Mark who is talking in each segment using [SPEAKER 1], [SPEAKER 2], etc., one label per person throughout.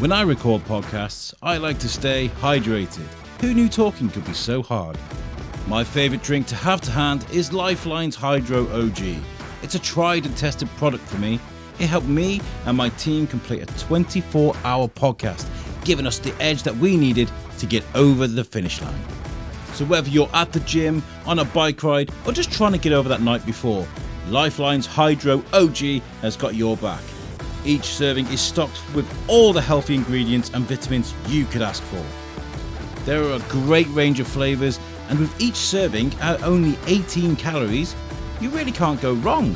[SPEAKER 1] When I record podcasts, I like to stay hydrated. Who knew talking could be so hard? My favourite drink to have to hand is Lifeline's Hydro OG. It's a tried and tested product for me. It helped me and my team complete a 24 hour podcast, giving us the edge that we needed to get over the finish line. So, whether you're at the gym, on a bike ride, or just trying to get over that night before, Lifeline's Hydro OG has got your back. Each serving is stocked with all the healthy ingredients and vitamins you could ask for. There are a great range of flavours, and with each serving at only 18 calories, you really can't go wrong.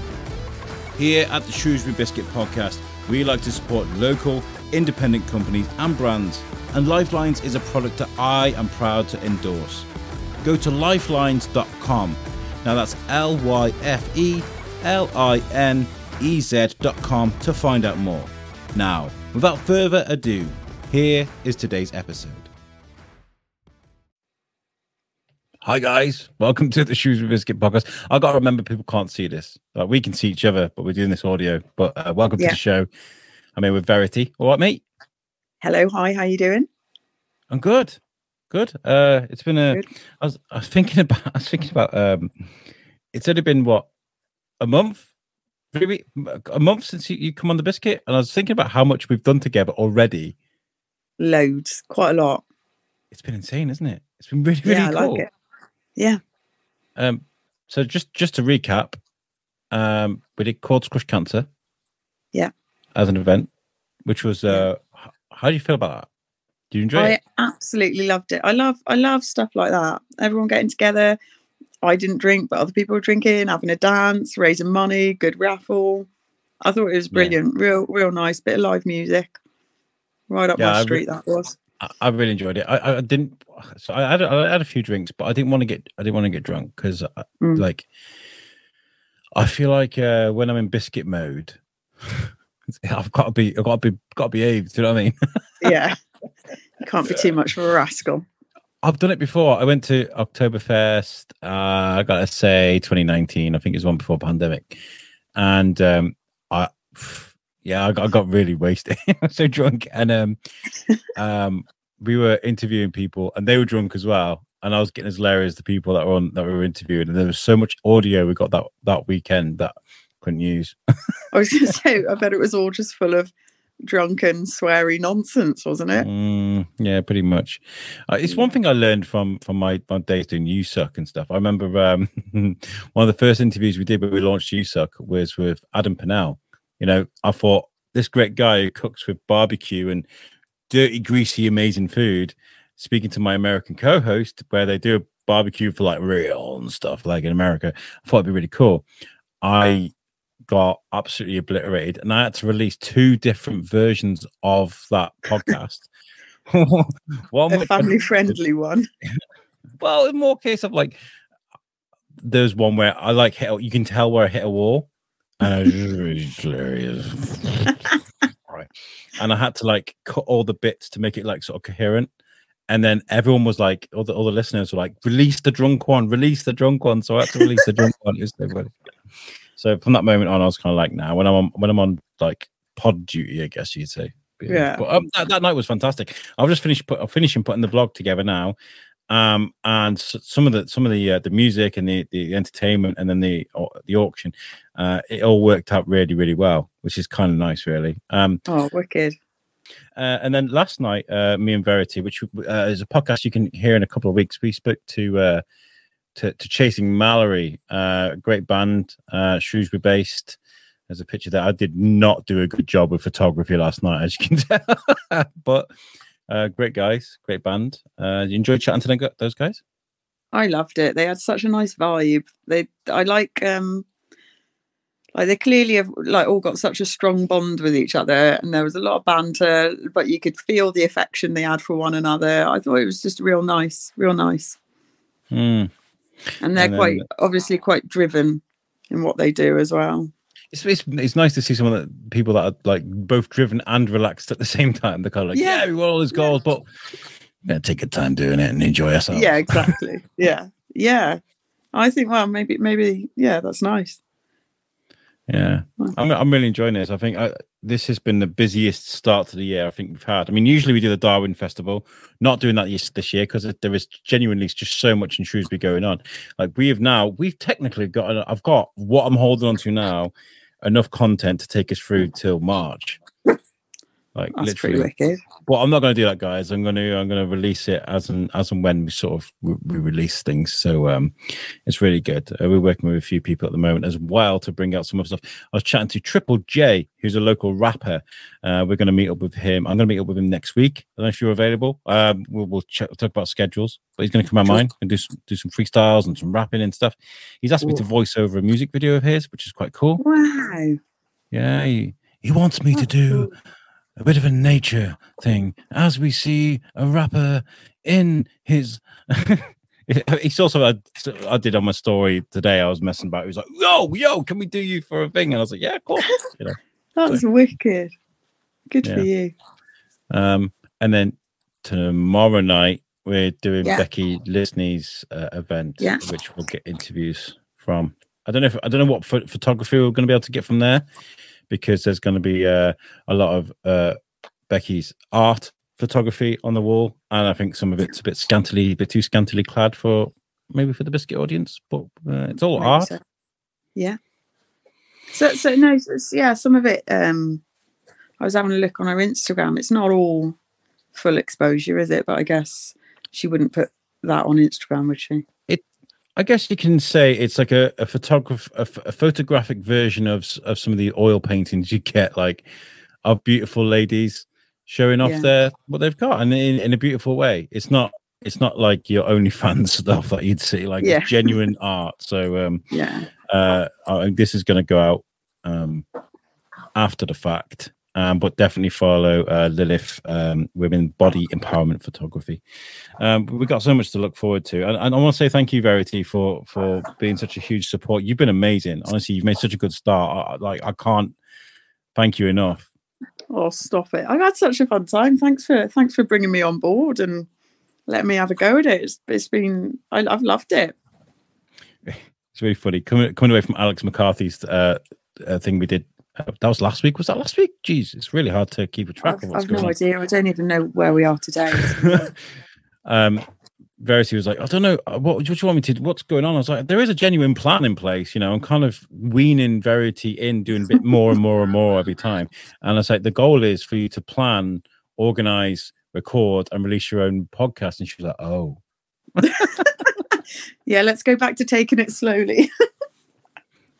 [SPEAKER 1] Here at the Shrewsbury Biscuit Podcast, we like to support local, independent companies and brands, and Lifelines is a product that I am proud to endorse. Go to lifelines.com. Now that's L Y F E L I N ez.com to find out more. Now, without further ado, here is today's episode. Hi guys, welcome to the Shrewsbury Biscuit podcast. I got to remember people can't see this. Like we can see each other, but we're doing this audio. But uh, welcome yeah. to the show. I'm here with Verity. All right, mate.
[SPEAKER 2] Hello, hi. How you doing?
[SPEAKER 1] I'm good. Good. Uh, it's been a. I was, I was thinking about. I was thinking about. Um, it's only been what a month maybe a month since you, you come on the biscuit, and I was thinking about how much we've done together already.
[SPEAKER 2] Loads, quite a lot.
[SPEAKER 1] It's been insane, isn't it? It's been really, really
[SPEAKER 2] yeah,
[SPEAKER 1] cool.
[SPEAKER 2] Like yeah.
[SPEAKER 1] Um. So just just to recap, um, we did Quartz Crush Cancer.
[SPEAKER 2] Yeah.
[SPEAKER 1] As an event, which was uh, how do you feel about that? Do you enjoy
[SPEAKER 2] I
[SPEAKER 1] it?
[SPEAKER 2] I absolutely loved it. I love I love stuff like that. Everyone getting together, I didn't drink, but other people were drinking, having a dance, raising money, good raffle. I thought it was brilliant, yeah. real, real nice bit of live music, right up yeah, my street. Re- that was.
[SPEAKER 1] I really enjoyed it. I, I didn't. So I had, I had a few drinks, but I didn't want to get. I didn't want to get drunk because, mm. like, I feel like uh, when I'm in biscuit mode, I've got to be. I've got to be. Got to behave. Do you know what I mean?
[SPEAKER 2] yeah, you can't be too much of a rascal.
[SPEAKER 1] I've done it before. I went to Oktoberfest. Uh, I gotta say, 2019. I think it was one before pandemic, and um, I, yeah, I got, I got really wasted. so drunk, and um, um, we were interviewing people, and they were drunk as well. And I was getting as hilarious as the people that were on that we were interviewing, and there was so much audio we got that that weekend that couldn't use.
[SPEAKER 2] I was to say, I bet it was all just full of drunken, sweary nonsense, wasn't it?
[SPEAKER 1] Mm, yeah, pretty much. Uh, it's one thing I learned from from my, my days doing You Suck and stuff. I remember um, one of the first interviews we did when we launched You Suck was with Adam Pennell. You know, I thought this great guy who cooks with barbecue and dirty, greasy, amazing food. Speaking to my American co-host, where they do a barbecue for like real and stuff, like in America, I thought it'd be really cool. I got absolutely obliterated, and I had to release two different versions of that podcast.
[SPEAKER 2] one a family friendly one.
[SPEAKER 1] well, in more case of like, there's one where I like hit. You can tell where I hit a wall, and I was really hilarious. right, and I had to like cut all the bits to make it like sort of coherent. And then everyone was like, all the, all the listeners were like, release the drunk one, release the drunk one. So I had to release the drunk one. It was so funny. So from that moment on, I was kind of like, now nah, when I'm on when I'm on like pod duty, I guess you'd say.
[SPEAKER 2] Yeah.
[SPEAKER 1] But um, that, that night was fantastic. I've just finished put, I'm finishing putting the vlog together now, um, and some of the some of the uh, the music and the the entertainment and then the uh, the auction, uh, it all worked out really really well, which is kind of nice, really. Um,
[SPEAKER 2] oh, wicked.
[SPEAKER 1] Uh, and then last night, uh, me and Verity, which uh, is a podcast you can hear in a couple of weeks, we spoke to uh, to, to Chasing Mallory, uh, great band, uh, Shrewsbury based. There's a picture that I did not do a good job with photography last night, as you can tell. but uh, great guys, great band. Uh, you enjoyed chatting to those guys?
[SPEAKER 2] I loved it. They had such a nice vibe. They, I like, um, like they clearly have like all got such a strong bond with each other, and there was a lot of banter, but you could feel the affection they had for one another. I thought it was just real nice, real nice.
[SPEAKER 1] Mm
[SPEAKER 2] and they're and quite obviously quite driven in what they do as well.
[SPEAKER 1] It's, it's, it's nice to see some of the people that are like both driven and relaxed at the same time. They're kind of like, yeah, yeah we want all these goals, yeah. but yeah, take a time doing it and enjoy ourselves.
[SPEAKER 2] Yeah, exactly. yeah, yeah. I think well, maybe maybe yeah, that's nice.
[SPEAKER 1] Yeah, hmm. I'm, I'm really enjoying this. I think I, this has been the busiest start to the year I think we've had. I mean, usually we do the Darwin Festival, not doing that this, this year because there is genuinely just so much in Shrewsbury going on. Like we have now, we've technically got, I've got what I'm holding on to now, enough content to take us through till March. Like
[SPEAKER 2] That's
[SPEAKER 1] literally,
[SPEAKER 2] pretty wicked.
[SPEAKER 1] well, I'm not going to do that, guys. I'm going to I'm going to release it as and as and when we sort of we, we release things. So um, it's really good. Uh, we're working with a few people at the moment as well to bring out some of stuff. I was chatting to Triple J, who's a local rapper. Uh, we're going to meet up with him. I'm going to meet up with him next week. I don't know if you're available. Um, we'll we'll ch- talk about schedules, but he's going to come on mine and do some, do some freestyles and some rapping and stuff. He's asked me to voice over a music video of his, which is quite cool.
[SPEAKER 2] Wow.
[SPEAKER 1] Yeah, he, he wants me to do
[SPEAKER 2] cool.
[SPEAKER 1] A bit of a nature thing as we see a rapper in his. It's also I, I did on my story today. I was messing about. He was like, "Yo, yo, can we do you for a thing?" And I was like, "Yeah, of course." You know.
[SPEAKER 2] That's wicked. Good for you.
[SPEAKER 1] Um, and then tomorrow night we're doing
[SPEAKER 2] Yeah.
[SPEAKER 1] Becky Lisney's uh, event,
[SPEAKER 2] Yeah.
[SPEAKER 1] which we'll get interviews from. I don't know if I don't know what pho- photography we're going to be able to get from there, because there's going to be uh, a lot of uh, Becky's art photography on the wall, and I think some of it's a bit scantily, a bit too scantily clad for maybe for the biscuit audience, but uh, it's all art.
[SPEAKER 2] so- yeah. So so no, yeah, some of it um I was having a look on her Instagram. It's not all full exposure, is it? But I guess she wouldn't put that on Instagram, would she?
[SPEAKER 1] I guess you can say it's like a, a photograph a, a photographic version of of some of the oil paintings you get like of beautiful ladies showing off
[SPEAKER 2] Yeah.
[SPEAKER 1] their what they've got and in, in a beautiful way. It's not it's not like your OnlyFans stuff that you'd see like
[SPEAKER 2] Yeah.
[SPEAKER 1] it's genuine art. So um
[SPEAKER 2] Yeah.
[SPEAKER 1] uh I, this is going to go out um after the fact. Um, but definitely follow uh, Lilith um, Women Body Empowerment Photography. Um, we've got so much to look forward to, and, and I want to say thank you, Verity, for for being such a huge support. You've been amazing. Honestly, you've made such a good start. I, like I can't thank you enough.
[SPEAKER 2] Oh, stop it! I've had such a fun time. Thanks for thanks for bringing me on board and letting me have a go at it. It's, it's been I, I've loved it.
[SPEAKER 1] It's really funny coming coming away from Alex McCarthy's uh, uh, thing we did. That was last week. Was that last week? Jeez, it's really hard to keep a track
[SPEAKER 2] I've,
[SPEAKER 1] of what's
[SPEAKER 2] I've
[SPEAKER 1] going
[SPEAKER 2] no
[SPEAKER 1] on.
[SPEAKER 2] idea. I don't even know where we are today.
[SPEAKER 1] um Verity was like, I don't know uh, what, what do you want me to what's going on? I was like, there is a genuine plan in place, you know, I'm kind of weaning Verity in, doing a bit more and more and more every time. And I was like, the goal is for you to plan, organize, record, and release your own podcast. And she was like, Oh,
[SPEAKER 2] yeah, let's go back to taking it slowly.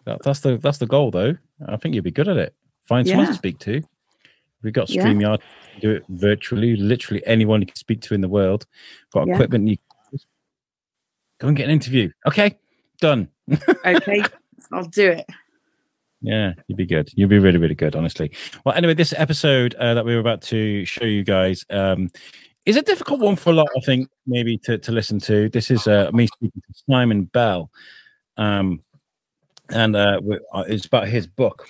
[SPEAKER 1] that, that's the that's the goal though. I think you'd be good at it. Find someone to speak to. We've got
[SPEAKER 2] Yeah.
[SPEAKER 1] StreamYard, do it virtually, literally anyone you can speak to in the world. Got
[SPEAKER 2] Yeah.
[SPEAKER 1] equipment, you go and get an interview. Okay, done.
[SPEAKER 2] okay, I'll do it.
[SPEAKER 1] Yeah, you'd be good. You'd be really, really good, honestly. Well, anyway, this episode uh, that we were about to show you guys um, is a difficult one for a lot, I think, maybe to, to listen to. This is uh, me speaking to Simon Bell. Um, and uh, uh, it's about his book.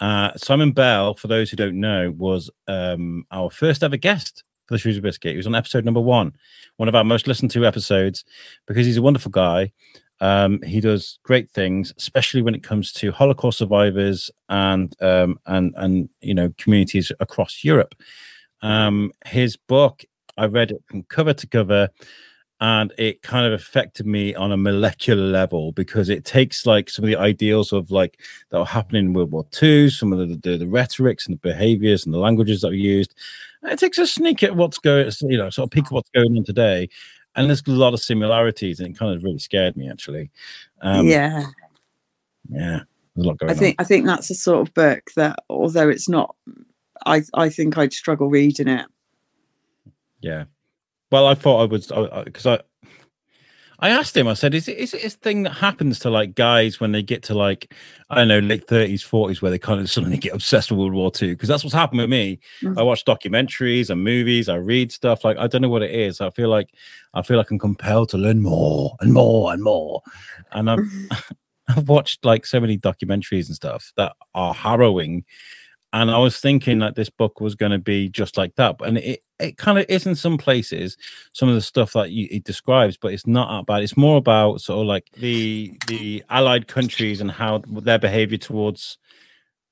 [SPEAKER 1] Uh, Simon Bell, for those who don't know, was um, our first ever guest for the Shrewsbury Biscuit. He was on episode number one, one of our most listened to episodes, because he's a wonderful guy. Um, he does great things, especially when it comes to Holocaust survivors and um, and and you know communities across Europe. Um, his book, I read it from cover to cover, and it kind of affected me on a molecular level because it takes like some of the ideals of like that were happening in World War II, some of the the, the rhetorics and the behaviors and the languages that were used. And it takes a sneak at what's going, you know, sort of peek at what's going on today and there's a lot of similarities, and it kind of really scared me actually. Um,
[SPEAKER 2] yeah,
[SPEAKER 1] yeah, there's a lot going
[SPEAKER 2] I think I think that's the sort of book that, although it's not, I I think I'd struggle reading it.
[SPEAKER 1] Yeah. Well, I thought I was because I, I asked him. I said, "Is it is it a thing that happens to like guys when they get to like I don't know late thirties, forties, where they kind of suddenly get obsessed with World War Two? Because that's what's happened with me.
[SPEAKER 2] Mhm.
[SPEAKER 1] I watch documentaries and movies. I read stuff. Like I don't know what it is. I feel like I feel like I'm compelled to learn more and more and more. And I've I've watched like so many documentaries and stuff that are harrowing. And I was thinking that this book was going to be just like that, and it it kind of is in some places. Some of the stuff that you, it describes, but it's not that bad. It's more about sort of like the the allied countries and how their behavior towards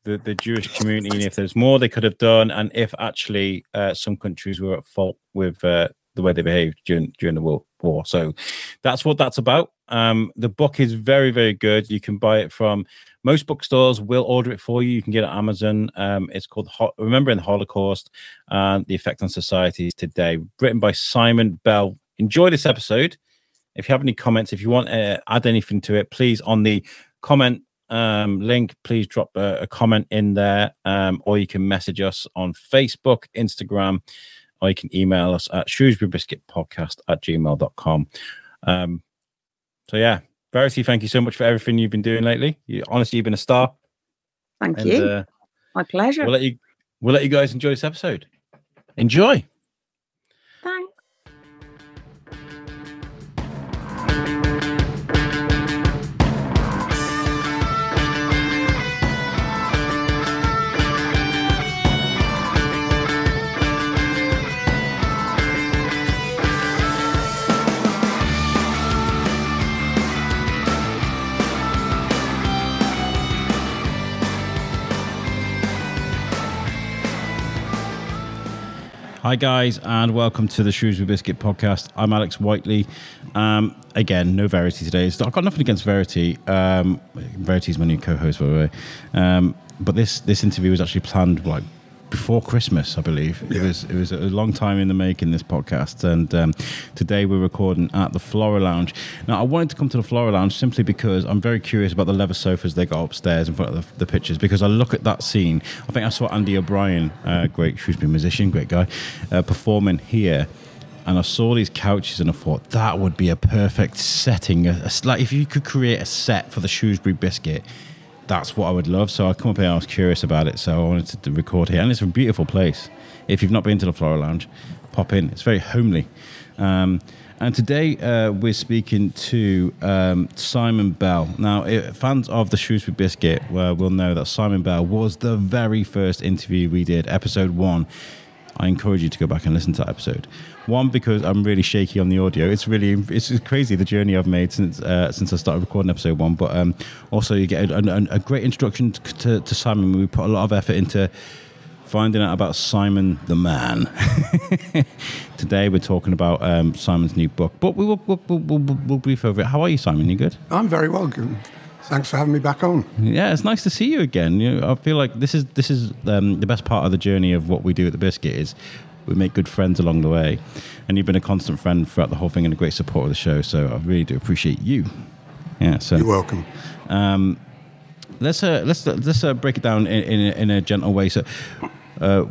[SPEAKER 1] the, the Jewish community and if there's more they could have done, and if actually uh, some countries were at fault with uh, the way they behaved during during the World War. So that's what that's about. Um, the book is very very good. You can buy it from most bookstores. Will order it for you. You can get it on Amazon. Um, it's called Ho- Remembering the Holocaust and the Effect on Societies Today, written by Simon Bell. Enjoy this episode. If you have any comments, if you want to add anything to it, please on the comment um, link, please drop a, a comment in there, um, or you can message us on Facebook, Instagram, or you can email us at Shrewsbury Biscuit Podcast at gmail.com. Um, so, yeah, Verity, thank you so much for everything you've been doing lately. You, honestly, you've been a star.
[SPEAKER 2] Thank and, you. Uh, My pleasure.
[SPEAKER 1] We'll let you. We'll let you guys enjoy this episode. Enjoy. Hi, guys, and welcome to the Shrewsbury Biscuit podcast. I'm Alex Whiteley. Um, again, no Verity today. I've got nothing against Verity. Um, Verity is my new co-host, by the way. Um, but this this interview was actually planned like before Christmas, I believe. Yeah. It was it was a long time in the making this podcast, and um, today we're recording at the Flora Lounge. Now, I wanted to come to the Flora Lounge simply because I'm very curious about the leather sofas they got upstairs in front of the, the pictures. Because I look at that scene, I think I saw Andy O'Brien, uh, great Shrewsbury musician, great guy, uh, performing here and I saw these couches and I thought that would be a perfect setting. Like if you could create a set for the Shrewsbury biscuit, that's what I would love. So I come up here, I was curious about it, so I wanted to record here, and it's a beautiful place. If you've not been to the Flora Lounge, pop in. It's very homely. Um, and today uh, we're speaking to um, Simon Bell. Now, fans of the Shrewsbury Biscuit uh, will know that Simon Bell was the very first interview we did, episode one. I encourage you to go back and listen to that episode. One because I'm really shaky on the audio. It's really it's crazy the journey I've made since uh, since I started recording episode one. But um, also you get a, a, a great introduction to, to, Simon. We put a lot of effort into finding out about Simon the man. Today we're talking about um, Simon's new book, but we will we'll, we'll, we'll, we'll brief over it. How are you, Simon? You good?
[SPEAKER 3] I'm very well. Good. Thanks for having me back on.
[SPEAKER 1] Yeah, it's nice to see you again. You know, I feel like this is this is um, the best part of the journey of what we do at the Biscuit is we make good friends along the way. And you've been a constant friend throughout the whole thing and a great supporter of the show. So I really do appreciate you. Yeah. So
[SPEAKER 3] you're welcome. Um,
[SPEAKER 1] let's uh, let's let's uh, break it down in, in a, in, a, gentle way. So. Uh,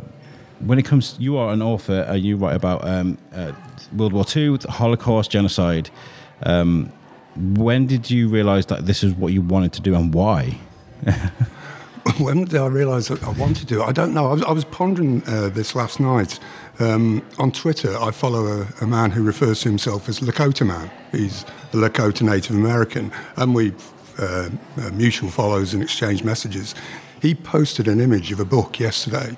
[SPEAKER 1] when it comes, you are an author. Uh, you write about um, uh, World War II, Holocaust, genocide. Um, when did you realise that this is what you wanted to do and why?
[SPEAKER 3] when did I realise that I wanted to do it? I don't know. I was, I was pondering uh, this last night. Um, on Twitter, I follow a, a, man who refers to himself as Lakota Man. He's a Lakota Native American, and we uh, uh, mutual follows and exchange messages. He posted an image of a book yesterday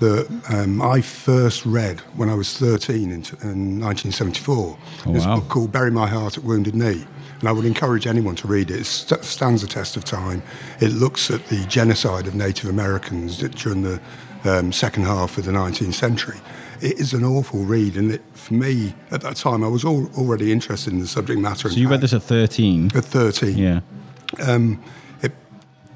[SPEAKER 3] that um, I first read when I was 13 in, in 1974. Oh, wow. a book called Bury My Heart at Wounded Knee and I would encourage anyone to read it. It st- stands the test of time. It looks at the genocide of Native Americans during the um, second half of the 19th century. It is an awful read, and it, for me at that time, I was all, already interested in the subject matter.
[SPEAKER 1] So you read this at 13?
[SPEAKER 3] At 13.
[SPEAKER 1] Yeah. Um,
[SPEAKER 3] it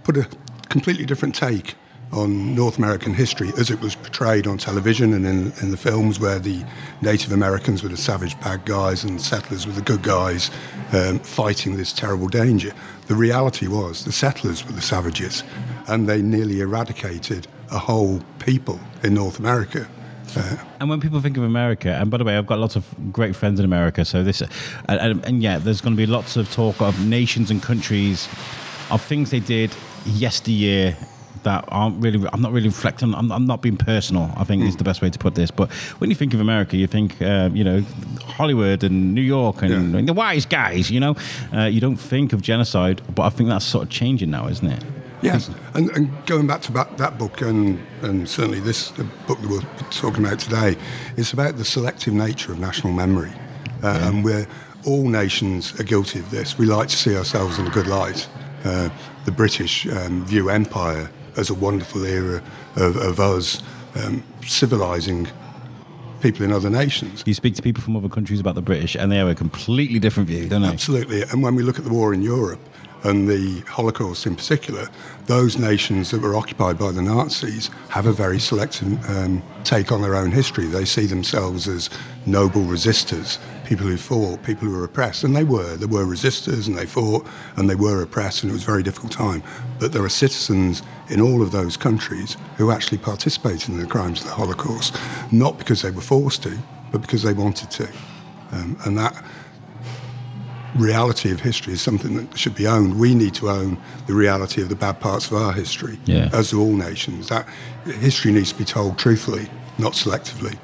[SPEAKER 3] put a completely different take on North American history as it was portrayed on television and in, in, the films where the Native Americans were the savage bad guys and settlers were the good guys um, fighting this terrible danger. The reality was the settlers were the savages and they nearly eradicated a whole people in North America.
[SPEAKER 1] Uh, and when people think of America, and by the way, I've got lots of great friends in America, so this, and, and, and yeah, there's going to be lots of talk of nations and countries, of things they did yesteryear that aren't really. I'm not really reflecting. I'm, I'm not being personal. I think mm. is hmm. the best way to put this. But when you think of America, you think uh, you know Hollywood and New York and, yeah. and the wise guys. You know, uh, you don't think of genocide. But I think that's sort of changing now, isn't it?
[SPEAKER 3] Yes, and, and, going back to that, that book, and, and certainly this book that we're talking about today, it's about the selective nature of national memory. Uh, yeah. And we're, all nations are guilty of this. We like to see ourselves in a good light. Uh, the British um, view empire as a wonderful era of, of us um, civilizing people in other nations.
[SPEAKER 1] You speak to people from other countries about the British, and they have a completely different view, don't they?
[SPEAKER 3] Absolutely. And when we look at the war in Europe and the Holocaust in particular, those nations that were occupied by the Nazis have a very selective um, take on their own history. They see themselves as noble resistors, people who fought, people who were oppressed. And they were. There were resistors and they fought and they were oppressed, and it was a very difficult time. But there are citizens in all of those countries who actually participated in the crimes of the Holocaust, not because they were forced to, but because they wanted to. Um, and that reality of history is something that should be owned. We need to own the reality of the bad parts of our history,
[SPEAKER 1] Yeah.
[SPEAKER 3] as do all nations. That history needs to be told truthfully, not selectively.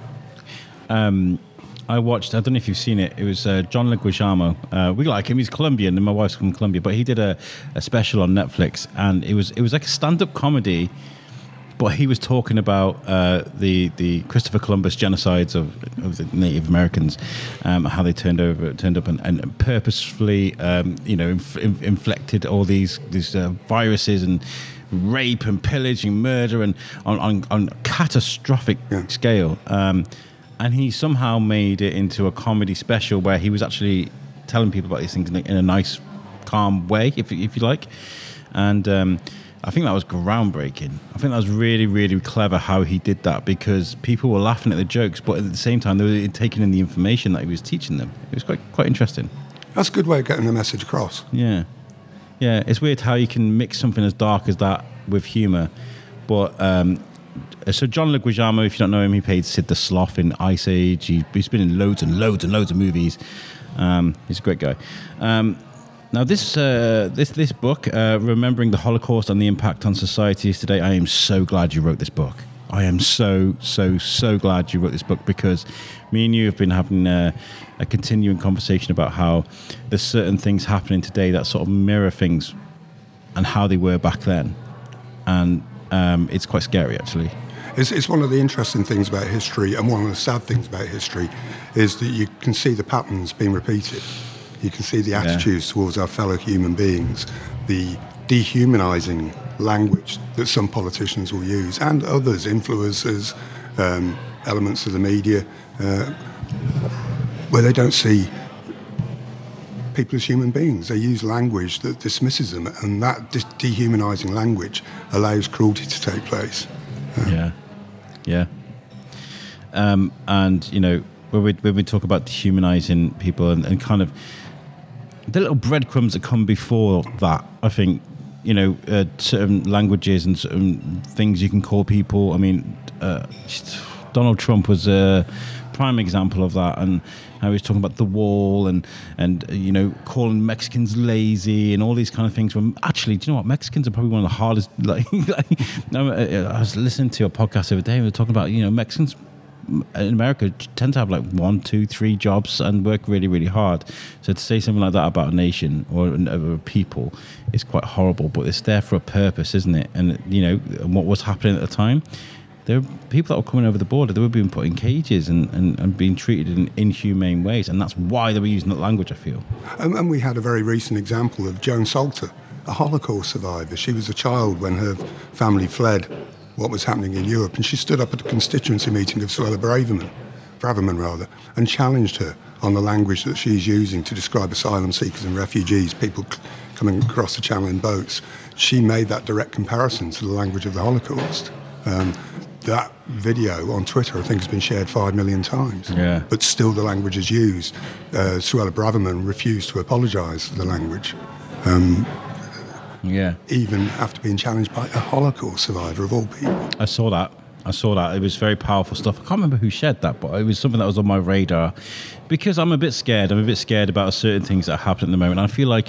[SPEAKER 1] I watched. I don't know if you've seen it. It was uh, John Leguizamo. Uh, we like him. He's Colombian, and my wife's from Colombia. But he did a, a special on Netflix, and it was it was like a stand up comedy. But he was talking about uh, the the Christopher Columbus genocides of, of the Native Americans, um, how they turned over turned up and, and purposefully, um, you know, inf- inf- inflected all these these uh, viruses and rape and pillage and murder and on on, on catastrophic
[SPEAKER 3] Yeah.
[SPEAKER 1] scale. Um, and he somehow made it into a comedy special where he was actually telling people about these things in a, in a nice, calm way, if if you like. And um, I think that was groundbreaking. I think that was really, really clever how he did that because people were laughing at the jokes, but at the same time they were taking in the information that he was teaching them. It was quite quite interesting.
[SPEAKER 3] That's a good way of getting the message across.
[SPEAKER 1] Yeah, yeah. It's weird how you can mix something as dark as that with humor, but um, so John Leguizamo, if you don't know him, he played Sid the Sloth in Ice Age. He, he's been in loads and loads and loads of movies. Um, he's a great guy. Um, now this uh, this this book, uh, remembering the Holocaust and the impact on societies today. I am so glad you wrote this book. I am so so so glad you wrote this book because me and you have been having a, a continuing conversation about how there's certain things happening today that sort of mirror things and how they were back then, and um, it's quite scary actually.
[SPEAKER 3] It's, it's one of the interesting things about history, and one of the sad things about history, is that you can see the patterns being repeated. You can see the attitudes towards our fellow human beings, the dehumanizing language that some politicians will use, and others, influencers, um, elements of the media, uh, where they don't see people as human beings. They use language that dismisses them, and that de- dehumanizing language allows cruelty to take place.
[SPEAKER 1] Yeah, yeah. Um, and you know, when we when we talk about dehumanizing people and, and kind of the little breadcrumbs that come before that, I think you know uh, certain languages and certain things you can call people. I mean, uh, Donald Trump was a prime example of that, and how he was talking about the wall and and uh, you know calling Mexicans lazy and all these kind of things. When actually, do you know what? Mexicans are probably one of the hardest. Like, like uh, I was listening to a podcast the other day. And we were talking about you know Mexicans in America tend to have like one, two, three jobs and work really, really hard. So to say something like that about a nation or a people is quite horrible. But it's there for a purpose, isn't it? And you know what was happening at the time. There were people that were coming over the border. They were being put in cages and, and, and being treated in inhumane ways, and that's why they were using that language. I feel.
[SPEAKER 3] And, and we had a very recent example of Joan Salter, a Holocaust survivor. She was a child when her family fled what was happening in Europe, and she stood up at a constituency meeting of Suella Braverman, Braverman rather, and challenged her on the language that she's using to describe asylum seekers and refugees, people c- coming across the channel in boats. She made that direct comparison to the language of the Holocaust. Um, that video on Twitter, I think, has been shared five million times.
[SPEAKER 1] Yeah.
[SPEAKER 3] But still, the language is used. Uh, Suella Braverman refused to apologise for the language,
[SPEAKER 1] Yeah.
[SPEAKER 3] even after being challenged by a Holocaust survivor of all people.
[SPEAKER 1] I saw that. I saw that. It was very powerful stuff. I can't remember who shared that, but it was something that was on my radar because I'm a bit scared. I'm a bit scared about certain things that happen at the moment. I feel like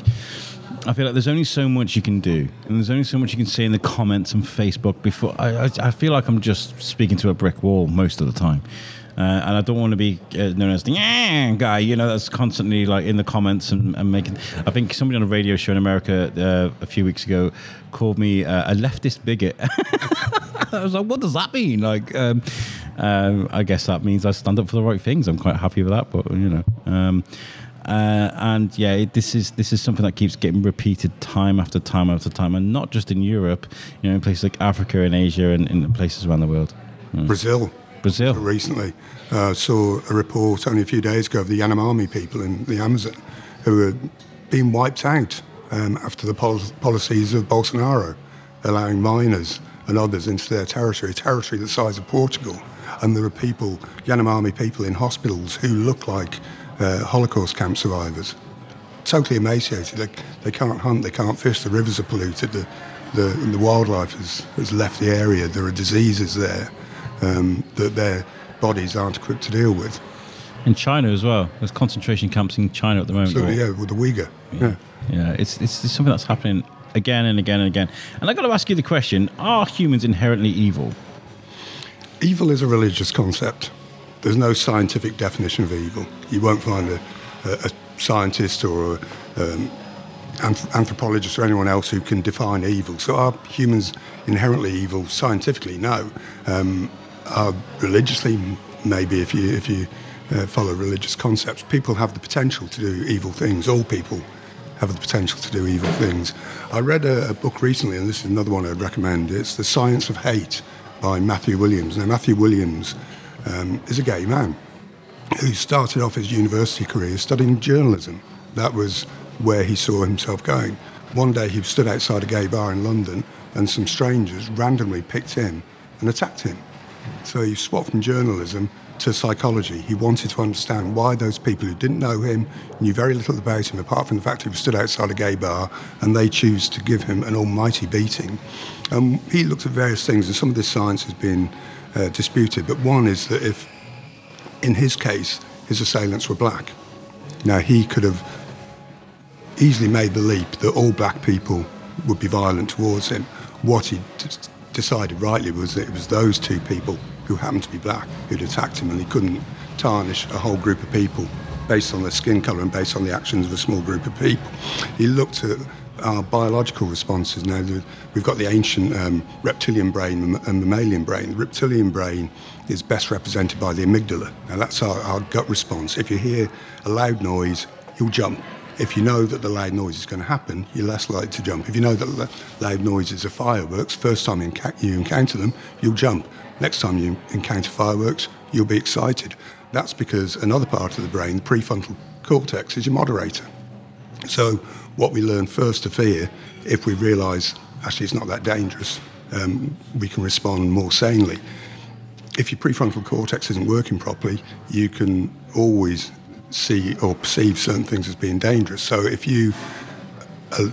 [SPEAKER 1] I feel like there's only so much you can do, and there's only so much you can say in the comments on Facebook before. I, I, I feel like I'm just speaking to a brick wall most of the time. Uh, and I don't want to be uh, known as the guy, you know, that's constantly like in the comments and, and making. I think somebody on a radio show in America uh, a few weeks ago called me uh, a leftist bigot. I was like, what does that mean? Like, um, um, I guess that means I stand up for the right things. I'm quite happy with that, but you know. Um, Uh, and yeah, it, this is this is something that keeps getting repeated time after time after time, and not just in Europe, you know, in places like Africa and Asia and in places around the world.
[SPEAKER 3] Brazil.
[SPEAKER 1] Brazil.
[SPEAKER 3] Recently, uh, saw a report only a few days ago of the Yanomami people in the Amazon who are being wiped out um, after the pol- policies of Bolsonaro, allowing miners and others into their territory, a territory the size of Portugal. And there are people, Yanomami people in hospitals who look like uh, Holocaust camp survivors. Totally emaciated. They, they can't hunt, they can't fish, the rivers are polluted, the, the, the wildlife has, has left the area, there are diseases there um, that their bodies aren't equipped to deal with.
[SPEAKER 1] In China as well. There's concentration camps in China at the moment.
[SPEAKER 3] So, yeah, with the Uyghur. Yeah.
[SPEAKER 1] Yeah, it's, it's, it's something that's happening again and again and again. And I've got to ask you the question: Are humans inherently evil?
[SPEAKER 3] Evil is a religious concept. There's no scientific definition of evil. You won't find a, a, a scientist or a, um, anth- anthropologist or anyone else who can define evil. So are humans inherently evil? Scientifically, no. Um, are religiously, maybe if you if you uh, follow religious concepts, people have the potential to do evil things. All people have the potential to do evil things. I read a, a book recently, and this is another one I'd recommend. It's The Science of Hate by Matthew Williams. Now, Matthew Williams um, is a gay man who started off his university career studying journalism. That was where he saw himself going. One day he stood outside a gay bar in London and some strangers randomly picked him and attacked him. So he swapped from journalism to psychology. He wanted to understand why those people who didn't know him, knew very little about him, apart from the fact he was stood outside a gay bar, and they choose to give him an almighty beating. Um, he looked at various things, and some of this science has been uh, disputed. But one is that if, in his case, his assailants were black, now he could have easily made the leap that all black people would be violent towards him. What he decided rightly was that it was those two people who happened to be black who'd attacked him, and he couldn't tarnish a whole group of people based on their skin colour and based on the actions of a small group of people. He looked at our biological responses. Now, we've got the ancient um, reptilian brain and mammalian brain. The reptilian brain is best represented by the amygdala. Now, that's our, our gut response. If you hear a loud noise, you'll jump. If you know that the loud noise is going to happen, you're less likely to jump. If you know that loud noises are fireworks, first time you encounter them, you'll jump. Next time you encounter fireworks, you'll be excited. That's because another part of the brain, the prefrontal cortex, is your moderator. So, what we learn first to fear, if we realise actually it's not that dangerous, um, we can respond more sanely. If your prefrontal cortex isn't working properly, you can always see or perceive certain things as being dangerous. So, if you uh,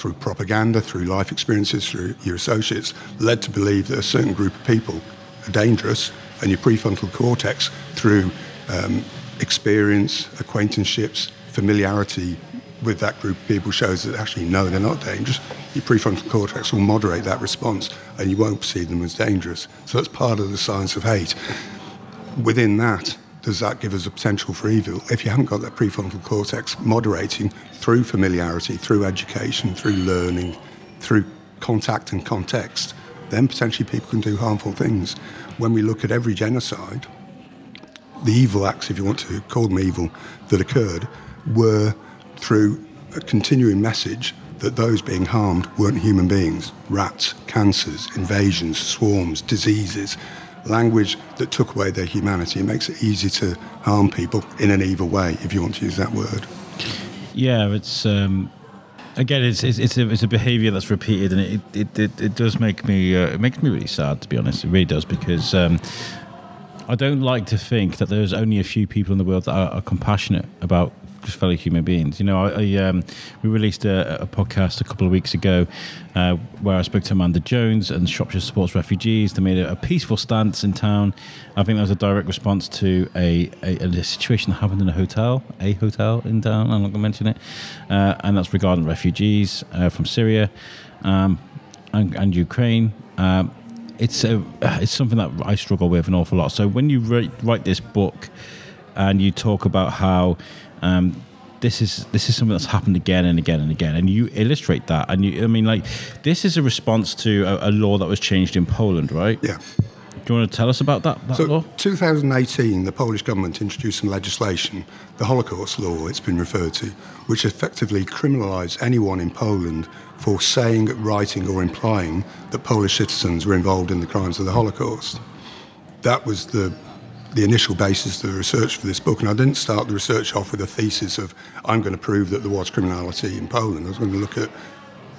[SPEAKER 3] through propaganda, through life experiences, through your associates, led to believe that a certain group of people are dangerous, and your prefrontal cortex, through um, experience, acquaintanceships, familiarity with that group of people, shows that actually no, they're not dangerous. Your prefrontal cortex will moderate that response, and you won't perceive them as dangerous. So that's part of the science of hate. Within that, does that give us a potential for evil? If you haven't got that prefrontal cortex moderating through familiarity, through education, through learning, through contact and context, then potentially people can do harmful things. When we look at every genocide, the evil acts, if you want to call them evil, that occurred were through a continuing message that those being harmed weren't human beings rats, cancers, invasions, swarms, diseases language that took away their humanity. It makes it easy to harm people in an evil way, if you want to use that word.
[SPEAKER 1] Yeah, it's um, again, it's it's it's a, a behaviour that's repeated, and it it, it, it does make me uh, it makes me really sad to be honest. It really does because. Um, I don't like to think that there's only a few people in the world that are, are compassionate about just fellow human beings. You know, I, I um, we released a, a, podcast a couple of weeks ago uh, where I spoke to Amanda Jones and Shropshire Supports Refugees. They made a, a, peaceful stance in town. I think that was a direct response to a, a, a, situation that happened in a hotel, a hotel in town. I'm not going to mention it, uh, and that's regarding refugees uh, from Syria um, and, and, Ukraine. Um, it's a, it's something that I struggle with an awful lot. So when you write, write this book and you talk about how um, this is this is something that's happened again and again and again, and you illustrate that. And you, I mean, like, this is a response to a, a law that was changed in Poland, right?
[SPEAKER 3] Yeah.
[SPEAKER 1] Do you want to tell us about that, that
[SPEAKER 3] So,
[SPEAKER 1] law?
[SPEAKER 3] 2018, the Polish government introduced some legislation, the Holocaust law, it's been referred to, which effectively criminalised anyone in Poland for saying, writing, or implying that Polish citizens were involved in the crimes of the Holocaust. That was the the initial basis of the research for this book, and I didn't start the research off with a thesis of I'm going to prove that there was criminality in Poland. I was going to look at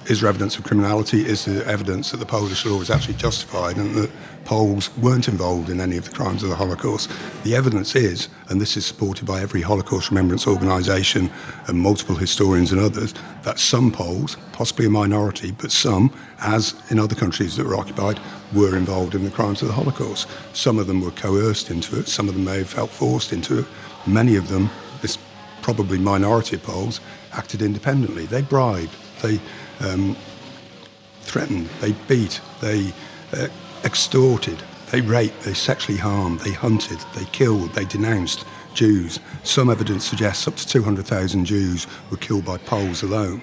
[SPEAKER 3] is there evidence of criminality? Is there evidence that the Polish law is actually justified and that Poles weren't involved in any of the crimes of the Holocaust? The evidence is, and this is supported by every Holocaust remembrance organisation and multiple historians and others, that some Poles, possibly a minority, but some, as in other countries that were occupied, were involved in the crimes of the Holocaust. Some of them were coerced into it, some of them may have felt forced into it. Many of them, this probably minority of Poles, acted independently. They bribed, they um, threatened, they beat, they uh, extorted, they raped, they sexually harmed, they hunted, they killed, they denounced Jews. Some evidence suggests up to 200,000 Jews were killed by Poles alone.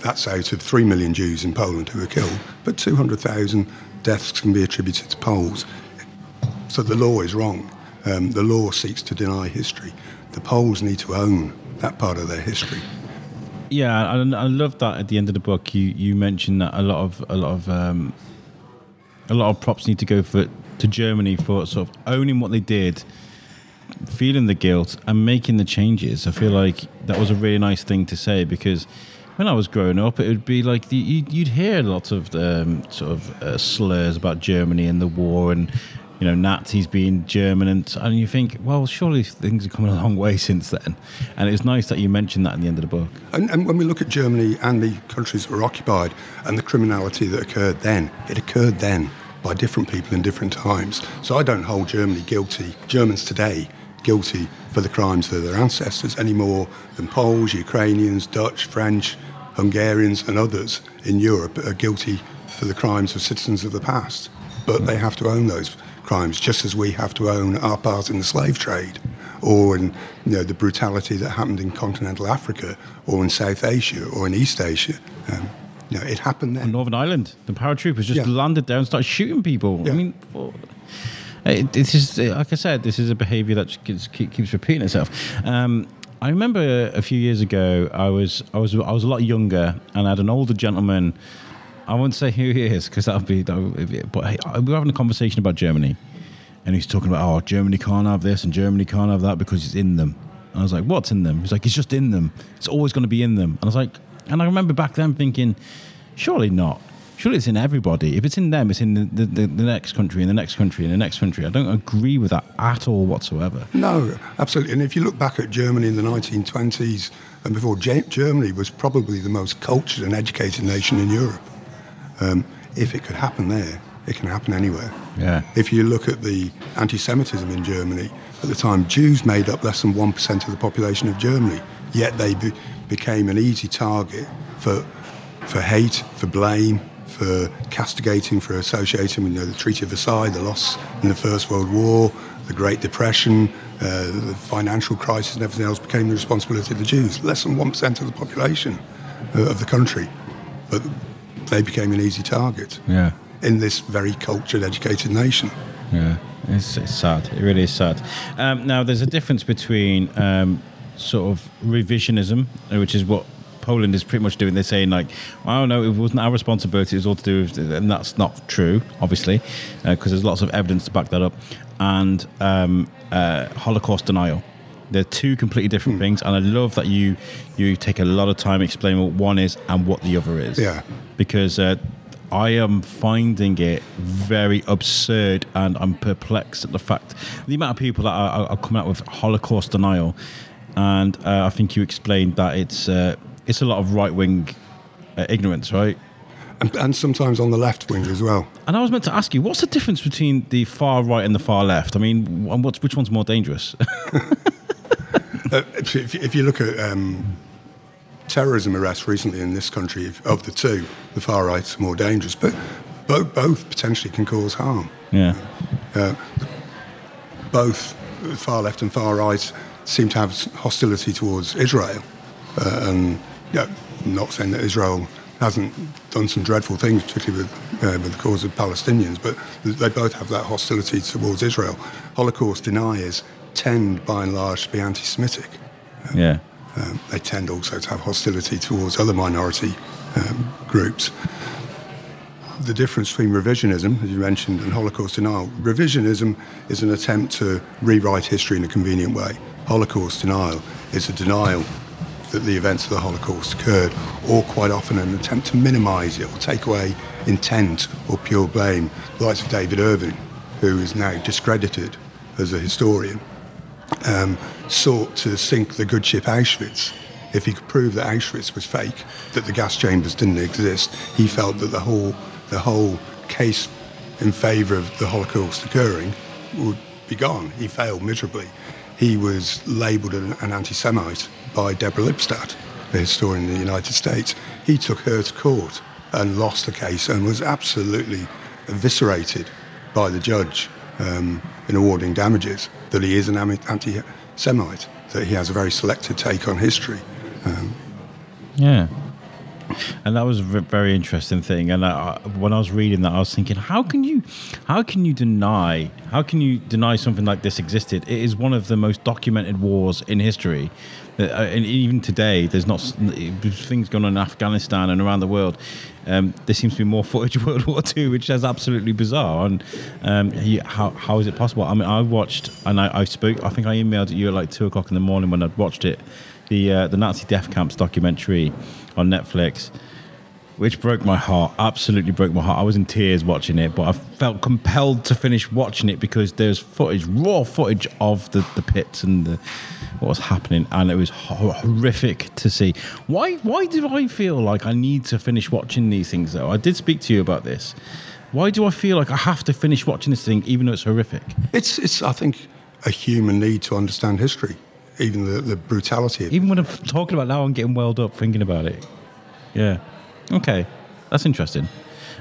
[SPEAKER 3] That's out of 3 million Jews in Poland who were killed, but 200,000 deaths can be attributed to Poles. So the law is wrong. Um, the law seeks to deny history. The Poles need to own that part of their history.
[SPEAKER 1] Yeah, I, I love that. At the end of the book, you you mentioned that a lot of a lot of um, a lot of props need to go for to Germany for sort of owning what they did, feeling the guilt, and making the changes. I feel like that was a really nice thing to say because when I was growing up, it would be like the, you'd, you'd hear lots of um, sort of uh, slurs about Germany and the war and you know Nazis being German, and and you think, well, surely things have come a long way since then. And it's nice that you mentioned that in the end of the book.
[SPEAKER 3] And, and when we look at Germany and the countries that were occupied and the criminality that occurred then, it occurred then by different people in different times. So I don't hold Germany guilty, Germans today, guilty for the crimes of their ancestors any more than Poles, Ukrainians, Dutch, French, Hungarians, and others in Europe are guilty for the crimes of citizens of the past. But they have to own those crimes, just as we have to own our part in the slave trade, or in you know the brutality that happened in continental Africa, or in South Asia, or in East Asia. Um, you know, it happened then.
[SPEAKER 1] Northern Ireland, the paratroopers just
[SPEAKER 3] Yeah.
[SPEAKER 1] landed there and started shooting people. I mean, well, it, this is like I said, this is a behaviour that keeps, keeps repeating itself. Um, I remember a few years ago, I was I was I was a lot younger, and I had an older gentleman. I won't say who he is because that would be, that would be. But hey, we were having a conversation about Germany, and he's talking about oh Germany can't have this and Germany can't have that because it's in them. And I was like, what's in them? He's like, it's just in them. It's always going to be in them. And I was like, and I remember back then thinking, surely not. Surely it's in everybody. If it's in them, it's in the, the, the, the next country, and the next country, and the next country. I don't agree with that at all whatsoever.
[SPEAKER 3] No, absolutely. And if you look back at Germany in the 1920s and before, Ge- Germany was probably the most cultured and educated nation in Europe. Um, if it could happen there, it can happen anywhere.
[SPEAKER 1] Yeah.
[SPEAKER 3] If you look at the anti Semitism in Germany, at the time, Jews made up less than 1% of the population of Germany, yet they be- became an easy target for, for hate, for blame, for castigating, for associating with you know, the Treaty of Versailles, the loss in the First World War, the Great Depression, uh, the financial crisis, and everything else became the responsibility of the Jews. Less than 1% of the population uh, of the country. But they became an easy target
[SPEAKER 1] Yeah.
[SPEAKER 3] in this very cultured, educated nation.
[SPEAKER 1] Yeah, it's, it's sad. It really is sad. Um, now, there's a difference between um, sort of revisionism, uh, which is what Poland is pretty much doing. They're saying like, "Oh no, it wasn't our responsibility. It was all to do with," and that's not true, obviously, because there's lots of evidence to back that up. And um, uh, Holocaust denial. They're two completely different things, and I love that you you take a lot of time explaining what one is and what the other is
[SPEAKER 3] Yeah.
[SPEAKER 1] because uh, I am finding it very absurd and I'm perplexed at the fact the amount of people that are, are coming out with Holocaust denial. And uh, I think you explained that it's uh, it's a lot of right wing uh, ignorance, right?
[SPEAKER 3] And, and sometimes on the left wing as well.
[SPEAKER 1] And I was meant to ask you, what's the difference between the far right and the far left? I mean, what's, which one's more dangerous?
[SPEAKER 3] Uh, if, if- you look at um, terrorism arrests recently in this country, if- of the two, the far right right's more dangerous, but both, both potentially can cause harm.
[SPEAKER 1] yeah,
[SPEAKER 3] Both the far left and far right seem to have hostility towards Israel. Uh, and yeah, I'm not saying that Israel hasn't done some dreadful things, particularly with, uh, with the cause of Palestinians, but they both have that hostility towards Israel. Holocaust deniers tend, by and large, to be anti Semitic.
[SPEAKER 1] Yeah.
[SPEAKER 3] Um, they tend also to have hostility towards other minority um, groups. The difference between revisionism, as you mentioned, and Holocaust denial. Revisionism is an attempt to rewrite history in a convenient way. Holocaust denial is a denial that the events of the Holocaust occurred, or quite often an attempt to minimise it or take away intent or pure blame. The likes of David Irving, who is now discredited as a historian, um, sought to sink the good ship Auschwitz. If he could prove that Auschwitz was fake, that the gas chambers didn't exist, he felt that the whole the whole case in favour of the Holocaust occurring would be gone. He failed miserably. He was labelled an, an anti-Semite by Deborah Lipstadt, a historian in the United States. He took her to court and lost the case and was absolutely eviscerated by the judge um, in awarding damages that he is an anti Semite, that he has a very selected take on history. Um,
[SPEAKER 1] yeah. And that was a very interesting thing. And I, when I was reading that, I was thinking, how can you, how can you deny, how can you deny something like this existed? It is one of the most documented wars in history. Uh, and even today, there's not things going on in Afghanistan and around the world. Um, there seems to be more footage of World War II, which is absolutely bizarre. And um, how, how is it possible? I mean, I watched and I, I spoke. I think I emailed you at like two o'clock in the morning when I'd watched it, the uh, the Nazi death camps documentary on Netflix which broke my heart. Absolutely broke my heart. I was in tears watching it, but I felt compelled to finish watching it because there's footage, raw footage of the, the pits and the, what was happening, and it was horrific to see. Why? Why do I feel like I need to finish watching these things? Though I did speak to you about this. Why do I feel like I have to finish watching this thing, even though it's horrific?
[SPEAKER 3] It's, it's I think, a human need to understand history, even the, the brutality.
[SPEAKER 1] Even when I'm talking about now, I'm getting welled up thinking about it. Yeah. Okay, that's interesting.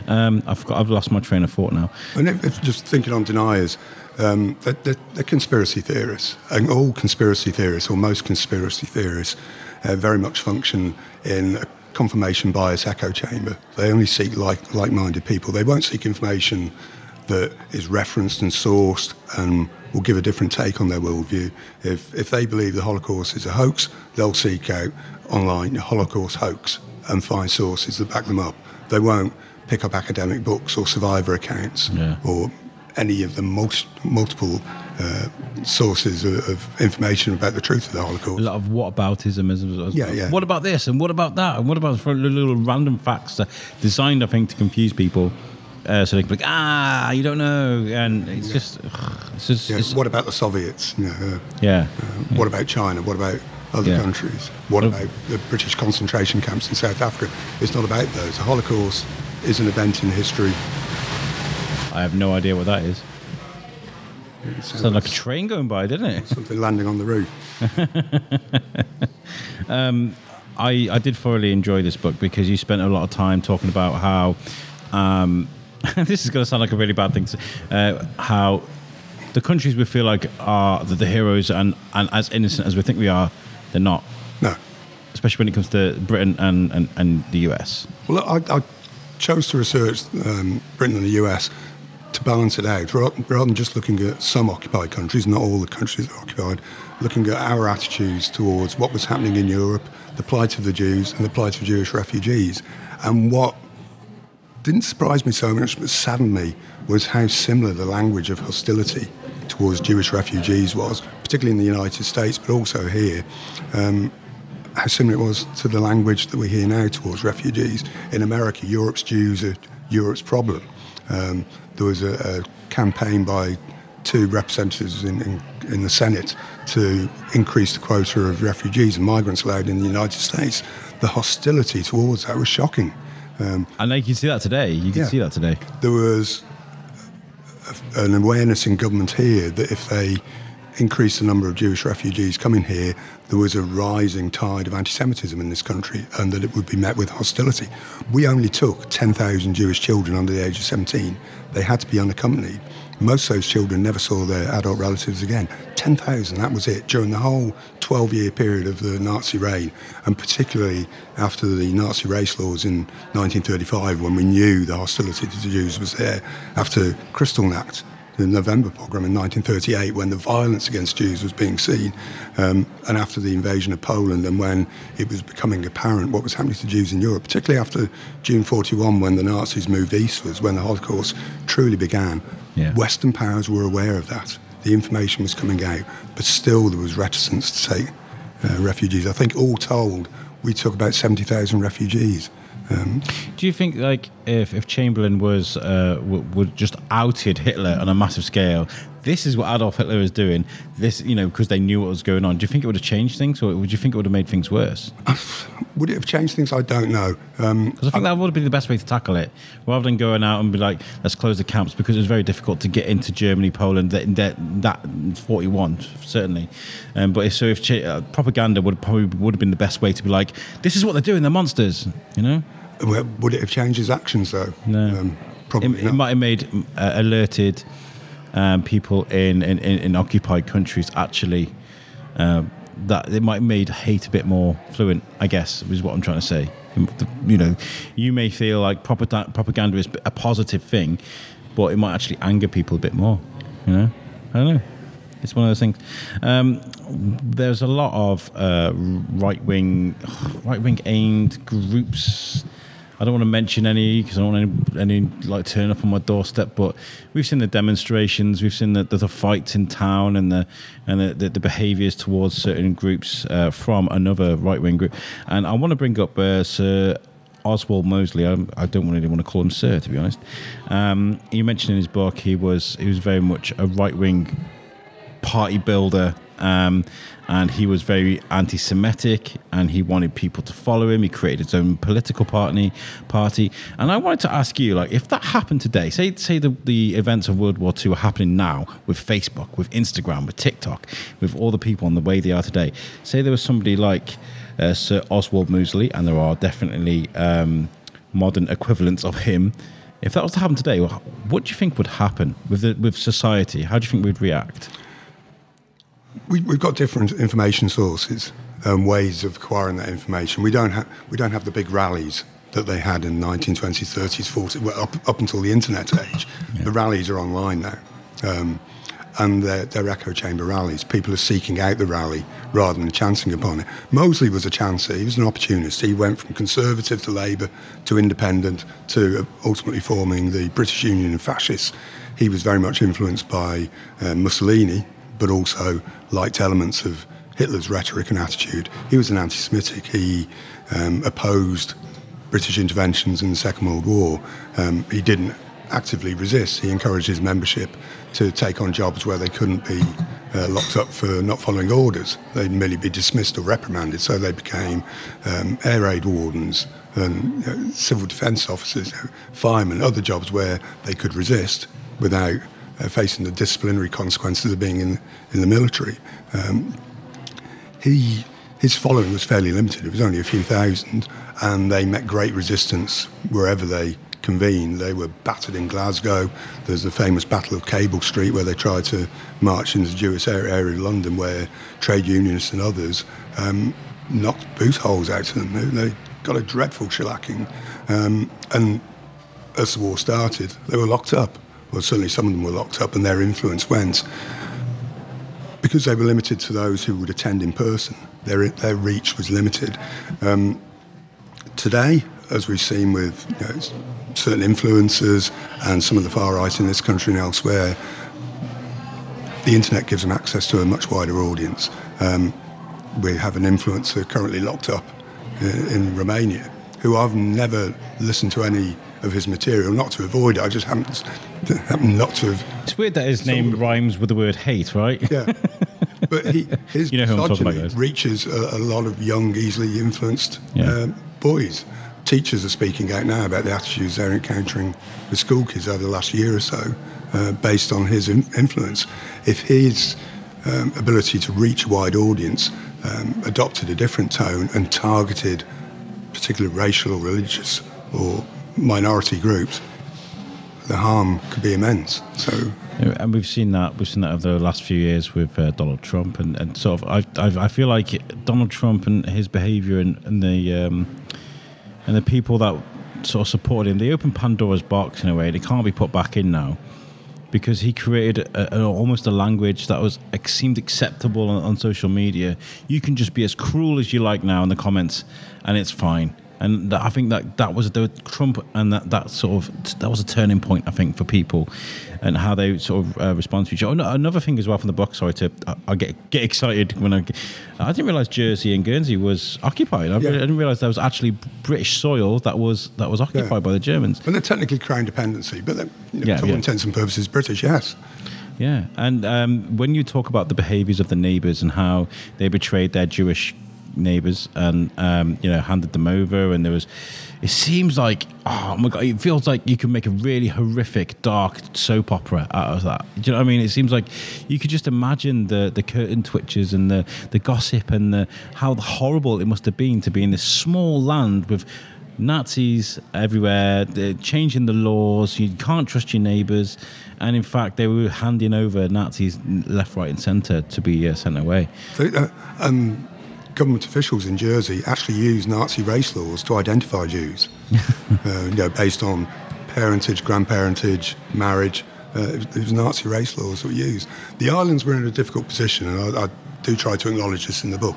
[SPEAKER 1] Um, I've got, I've lost my train of thought now.
[SPEAKER 3] And if, if just thinking on deniers, um, they're, they're, they're, conspiracy theorists, and all conspiracy theorists, or most conspiracy theorists, uh, very much function in a confirmation bias echo chamber. They only seek like like-minded people. They won't seek information that is referenced and sourced and will give a different take on their worldview. If if they believe the Holocaust is a hoax, they'll seek out online Holocaust hoax and find sources that back them up. They won't pick up academic books or survivor accounts yeah. or any of the most, multiple uh, sources of, of, information about the truth of the Holocaust.
[SPEAKER 1] A lot of whataboutism as, as
[SPEAKER 3] yeah, yeah.
[SPEAKER 1] What about this and what about that and what about little random facts designed, I think, to confuse people. Uh, so they can be like, ah, you don't know, and it's yeah. just, ugh, it's just.
[SPEAKER 3] Yeah.
[SPEAKER 1] It's,
[SPEAKER 3] what about the Soviets? You know, uh,
[SPEAKER 1] yeah.
[SPEAKER 3] Uh, what about China? What about other countries. What about the British concentration camps in South Africa? It's not about those. The Holocaust is an event in history.
[SPEAKER 1] I have no idea what that is. It sounded like a train going by, didn't it?
[SPEAKER 3] Something landing on the roof.
[SPEAKER 1] um, I, I did thoroughly enjoy this book because you spent a lot of time talking about how um, this is going to sound like a really bad thing. To, uh, how the countries we feel like are the, the heroes and, and as innocent as we think we are they're not.
[SPEAKER 3] No.
[SPEAKER 1] Especially when it comes to Britain and, and, and the US.
[SPEAKER 3] Well, I, I chose to research um, Britain and the US to balance it out, rather than just looking at some occupied countries, not all the countries that are occupied, looking at our attitudes towards what was happening in Europe, the plight of the Jews, and the plight of Jewish refugees. And what didn't surprise me so much, but saddened me, was how similar the language of hostility towards Jewish refugees was, particularly in the United States, but also here. Um, how similar it was to the language that we hear now towards refugees. In America, Europe's Jews are Europe's problem. Um, there was a, a, campaign by two representatives in, in, in, the Senate to increase the quota of refugees and migrants allowed in the United States. The hostility towards that was shocking.
[SPEAKER 1] Um, and you can see that today. You can yeah, see that today.
[SPEAKER 3] There was an awareness in government here that if they increased the number of Jewish refugees coming here, there was a rising tide of anti Semitism in this country and that it would be met with hostility. We only took 10,000 Jewish children under the age of 17. They had to be unaccompanied. Most of those children never saw their adult relatives again. 10,000, that was it, during the whole 12 year period of the Nazi reign, and particularly after the Nazi race laws in 1935, when we knew the hostility to the Jews was there, after Kristallnacht the November pogrom in 1938 when the violence against Jews was being seen, um, and after the invasion of Poland and when it was becoming apparent what was happening to Jews in Europe, particularly after June 41 when the Nazis moved eastwards, when the Holocaust truly began. Yeah. Western powers were aware of that. The information was coming out, but still there was reticence to take uh, refugees. I think all told, we took about 70,000 refugees.
[SPEAKER 1] Um, Do you think, like, if, if Chamberlain was uh, w- would just outed Hitler on a massive scale, this is what Adolf Hitler is doing. This, you know, because they knew what was going on. Do you think it would have changed things, or would you think it would have made things worse?
[SPEAKER 3] would it have changed things? I don't know.
[SPEAKER 1] Because um, I think I, that would have been the best way to tackle it, rather than going out and be like, "Let's close the camps," because it was very difficult to get into Germany, Poland. That that, that forty one certainly. Um, but if, so, if uh, propaganda would probably would have been the best way to be like, "This is what they're doing. They're monsters," you know.
[SPEAKER 3] Would it have changed his actions though?
[SPEAKER 1] No. Um, probably it, it, might have made uh, alerted um, people in, in, in, occupied countries actually uh, that it might have made hate a bit more fluent. I guess is what I'm trying to say. You know, you may feel like propaganda is a positive thing, but it might actually anger people a bit more. You know, I don't know. It's one of those things. Um, there's a lot of uh, right wing, right wing aimed groups I don't want to mention any because I don't want any, any like turn up on my doorstep. But we've seen the demonstrations, we've seen the, the, the fights in town, and the and the, the, the behaviours towards certain groups uh, from another right wing group. And I want to bring up uh, Sir Oswald Mosley. I, I, don't really want to call him Sir, to be honest. Um, you mentioned in his book he was he was very much a right wing party builder. Um, and he was very anti-Semitic, and he wanted people to follow him. He created his own political party. Party, and I wanted to ask you, like, if that happened today, say, say the, the events of World War II are happening now with Facebook, with Instagram, with TikTok, with all the people on the way they are today. Say there was somebody like uh, Sir Oswald Mosley, and there are definitely um, modern equivalents of him. If that was to happen today, what do you think would happen with the, with society? How do you think we'd react?
[SPEAKER 3] We, have got different information sources, um, ways of acquiring that information. We don't have we don't have the big rallies that they had in 1920s, 30s, 40s, well, up, up until the internet age. Yeah. The rallies are online now. Um, and they're, they're, echo chamber rallies. People are seeking out the rally rather than chancing upon it. Mosley was a chancer. He was an opportunist. He went from Conservative to Labour to Independent to ultimately forming the British Union of Fascists. He was very much influenced by uh, Mussolini, but also liked elements of Hitler's rhetoric and attitude. He was an anti Semitic. He um, opposed British interventions in the Second World War. Um, he didn't actively resist. He encouraged his membership to take on jobs where they couldn't be uh, locked up for not following orders. They'd merely be dismissed or reprimanded. So they became um, air raid wardens and know, civil defence officers, firemen, other jobs where they could resist without uh, facing the disciplinary consequences of being in, in the military. Um, he, his following was fairly limited. It was only a few thousand, and they met great resistance wherever they convened. They were battered in Glasgow. There's the famous Battle of Cable Street, where they tried to march into the Jewish area of London, where trade unionists and others um, knocked boot holes out of them. They, got a dreadful shellacking. Um, and as the war started, they were locked up well, certainly some of them were locked up and their influence went. Because they were limited to those who would attend in person, their, their reach was limited. Um, today, as we've seen with you know, certain influencers and some of the far right in this country and elsewhere, the internet gives them access to a much wider audience. Um, we have an influencer currently locked up in, in Romania who I've never listened to any of his material, not to avoid it. I just haven't, happen not to have.
[SPEAKER 1] It's weird that his name rhymes with the word hate, right?
[SPEAKER 3] Yeah. But he, his you know who I'm talking about, reaches a, a, lot of young, easily influenced yeah. um, boys. Teachers are speaking out now about the attitudes they're encountering with school kids over the last year or so, uh, based on his in- influence. If his um, ability to reach a wide audience um, adopted a different tone and targeted particularly racial or religious or minority groups, the harm could be immense. So,
[SPEAKER 1] and we've seen that we've seen that over the last few years with uh, Donald Trump, and, and sort of I, I feel like Donald Trump and his behaviour and, and the um, and the people that sort of supported him, they opened Pandora's box in a way. They can't be put back in now because he created a, a, almost a language that was seemed acceptable on, on, social media. You can just be as cruel as you like now in the comments, and it's fine. And I think that that was the Trump, and that, that sort of that was a turning point. I think for people, and how they sort of uh, respond to each other. Another thing as well from the book. Sorry to I, I get get excited when I I didn't realize Jersey and Guernsey was occupied. I, yeah. I didn't realize there was actually British soil that was that was occupied yeah. by the Germans.
[SPEAKER 3] And they're technically crown dependency, but they're, you know, yeah, to all intents and purposes British. Yes.
[SPEAKER 1] Yeah, and um, when you talk about the behaviours of the neighbours and how they betrayed their Jewish neighbours and um, you know handed them over, and there was it seems like oh my god, it feels like you can make a really horrific, dark soap opera out of that. Do you know what I mean? It seems like you could just imagine the the curtain twitches and the the gossip and the how horrible it must have been to be in this small land with Nazis everywhere, They're changing the laws. You can't trust your neighbours, and in fact, they were handing over Nazis left, right, and centre to be uh, sent away.
[SPEAKER 3] So, uh, um, government officials in Jersey actually used Nazi race laws to identify Jews, uh, you know, based on parentage, grandparentage, marriage. Uh, it, was, Nazi race laws that were used. The islands were in a difficult position, and I, I do try to acknowledge this in the book.